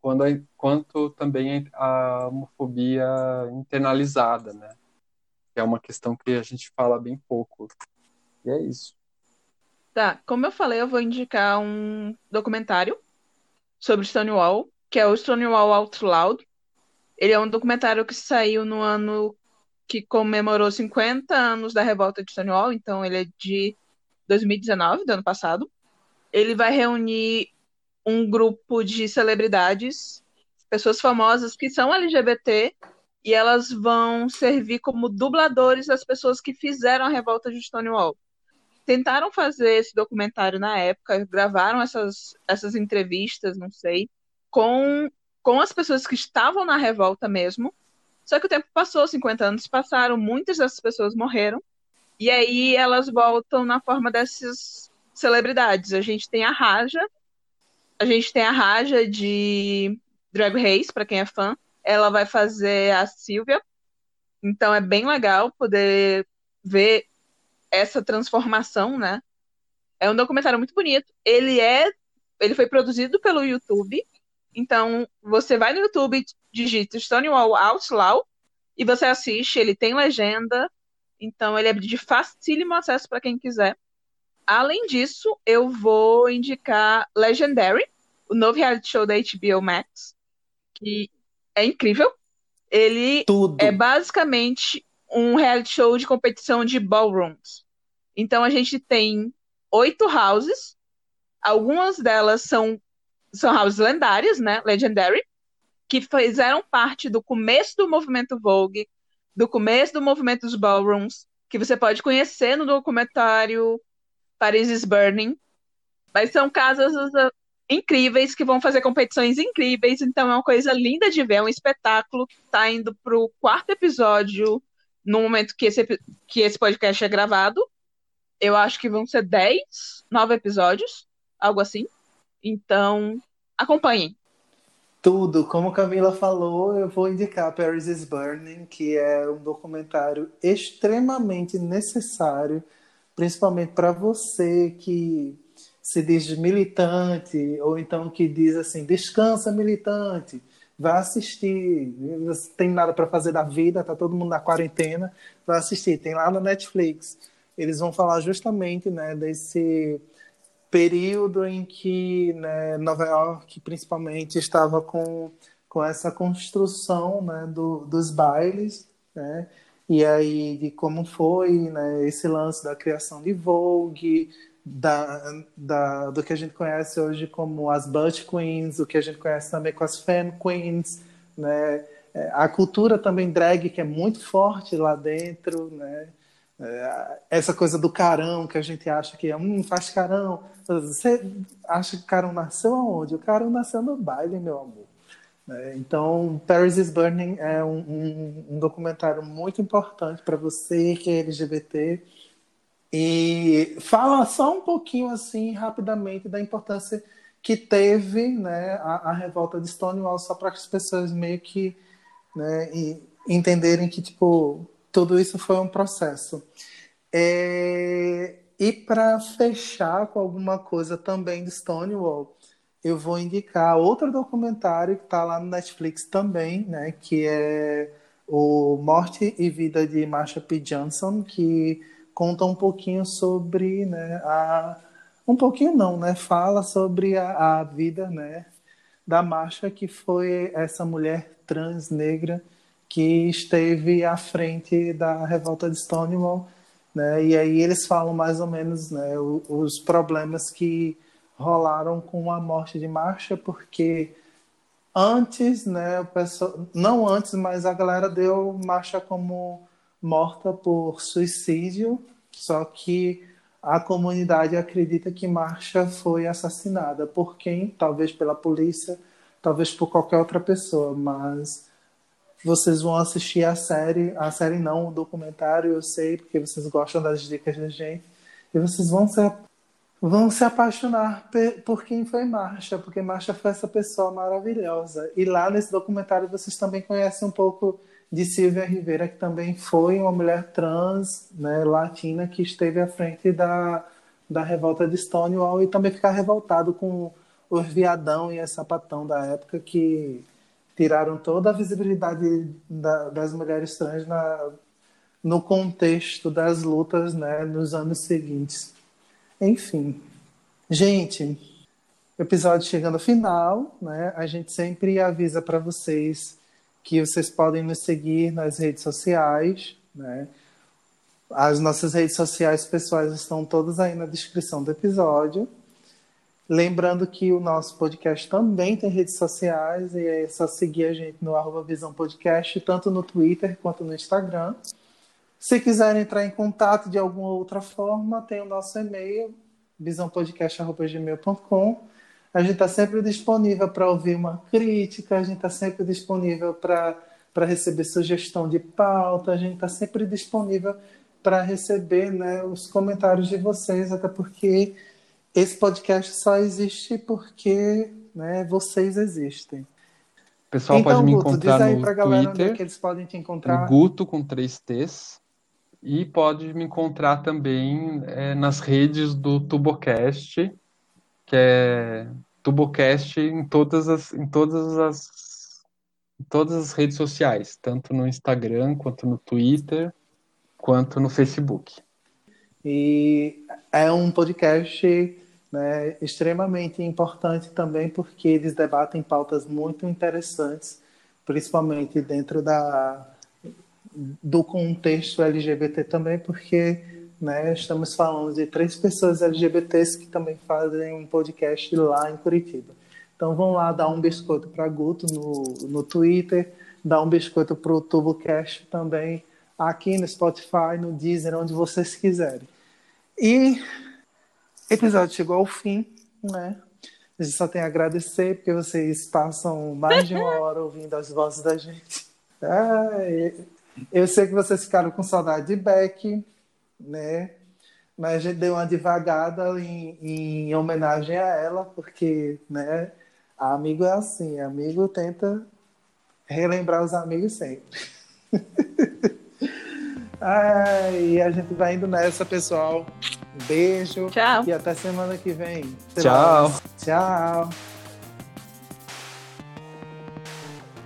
quando quanto também a homofobia internalizada, né? Que é uma questão que a gente fala bem pouco. E é isso. Tá, como eu falei, eu vou indicar um documentário sobre Stonewall, que é o Stonewall Out Loud. Ele é um documentário que saiu no ano que comemorou 50 anos da revolta de Stonewall, então ele é de 2019, do ano passado. Ele vai reunir um grupo de celebridades, pessoas famosas que são LGBT, e elas vão servir como dubladores das pessoas que fizeram a revolta de Stonewall. Tentaram fazer esse documentário na época, gravaram essas, essas entrevistas, não sei, com, com as pessoas que estavam na revolta mesmo, só que o tempo passou, 50 anos passaram, muitas dessas pessoas morreram, e aí elas voltam na forma dessas celebridades. A gente tem a Raja, a gente tem a Raja de Drag Race, para quem é fã. Ela vai fazer a Silvia. Então é bem legal poder ver essa transformação, né? É um documentário muito bonito. Ele é, ele foi produzido pelo YouTube então, você vai no YouTube, digita Stonewall Outlaw e você assiste. Ele tem legenda, então ele é de facílimo acesso para quem quiser. Além disso, eu vou indicar Legendary, o novo reality show da HBO Max, que é incrível. Ele Tudo. é basicamente um reality show de competição de ballrooms. Então a gente tem oito houses. Algumas delas são, são houses lendárias, né? Legendary, que fizeram parte do começo do movimento Vogue, do começo do movimento dos ballrooms, que você pode conhecer no documentário Paris is Burning. Mas são casas incríveis que vão fazer competições incríveis, então é uma coisa linda de ver, é um espetáculo está indo para o quarto episódio no momento que esse, que esse podcast é gravado. Eu acho que vão ser 10, 9 episódios, algo assim. Então, acompanhem. Tudo, como Camila falou, eu vou indicar Paris is Burning, que é um documentário extremamente necessário, principalmente para você que se diz militante, ou então que diz assim, descansa militante, vai assistir, não tem nada para fazer da vida, tá todo mundo na quarentena, vai assistir, tem lá no Netflix. Eles vão falar justamente né, desse período em que né, Nova York, principalmente, estava com, com essa construção né, do, dos bailes, né, e aí de como foi né, esse lance da criação de Vogue, da, da, do que a gente conhece hoje como as Butch Queens, o que a gente conhece também com as Femme Queens, né, é, a cultura também drag que é muito forte lá dentro, né, essa coisa do carão, que a gente acha que é, um faz carão. Você acha que o carão nasceu aonde? O carão nasceu no baile, meu amor. É, então, Paris is Burning é um, um, um documentário muito importante para você que é LGBT. E fala só um pouquinho, assim, rapidamente, da importância que teve né, a, a revolta de Stonewall, só para as pessoas meio que né, entenderem que, tipo, tudo isso foi um processo. É... E para fechar com alguma coisa também de Stonewall, eu vou indicar outro documentário que está lá no Netflix também, né, que é o Morte e Vida de Marsha P. Johnson, que conta um pouquinho sobre, né, a um pouquinho não, né, fala sobre a, a vida, né, da Marsha, que foi essa mulher trans negra que esteve à frente da revolta de Stonewall, né? E aí eles falam mais ou menos, né, os problemas que rolaram com a morte de Marcha, porque antes, né, o pessoal, não antes, mas a galera deu Marcha como morta por suicídio, só que a comunidade acredita que Marcha foi assassinada por quem? Talvez pela polícia, talvez por qualquer outra pessoa, mas vocês vão assistir a série, a série não, o documentário, eu sei, porque vocês gostam das dicas da gente, e vocês vão se, vão se apaixonar por quem foi Marcha, porque Marcha foi essa pessoa maravilhosa. E lá nesse documentário vocês também conhecem um pouco de Silvia Rivera, que também foi uma mulher trans, né, latina, que esteve à frente da, da revolta de Stonewall e também ficar revoltado com os viadão e a sapatão da época que tiraram toda a visibilidade da, das mulheres trans na, no contexto das lutas né, nos anos seguintes. Enfim, gente, episódio chegando ao final, né? A gente sempre avisa para vocês que vocês podem nos seguir nas redes sociais, né? As nossas redes sociais pessoais estão todas aí na descrição do episódio. Lembrando que o nosso podcast também tem redes sociais e é só seguir a gente no arroba Visão Podcast, tanto no Twitter quanto no Instagram. Se quiserem entrar em contato de alguma outra forma, tem o nosso e-mail, visãopodcast.gmail.com. A gente está sempre disponível para ouvir uma crítica, a gente está sempre disponível para receber sugestão de pauta, a gente está sempre disponível para receber né, os comentários de vocês, até porque esse podcast só existe porque né, vocês existem. O pessoal então, pode me Guto, encontrar diz aí no pra galera Twitter, onde é que eles podem te encontrar. Guto com três T's. E pode me encontrar também é, nas redes do Tubocast, que é Tubocast em todas as, em todas as, em todas as redes sociais, tanto no Instagram, quanto no Twitter, quanto no Facebook. E é um podcast né, extremamente importante também porque eles debatem pautas muito interessantes, principalmente dentro da, do contexto LGBT também, porque né? Estamos falando de três pessoas LGBTs que também fazem um podcast lá em Curitiba. Então vão lá dar um biscoito para Guto no, no Twitter, dar um biscoito para o TuboCast também, aqui no Spotify, no Deezer, onde vocês quiserem. E episódio chegou ao fim, né? A gente só tem a agradecer porque vocês passam mais de uma hora ouvindo as vozes da gente. Ai, eu sei que vocês ficaram com saudade de Beck, né? Mas a gente deu uma devagada em, em homenagem a ela, porque, né? Amigo é assim, amigo tenta relembrar os amigos sempre. Ai, a gente vai indo nessa, pessoal. Beijo. Tchau. E até semana que vem. Tchau. Tchau.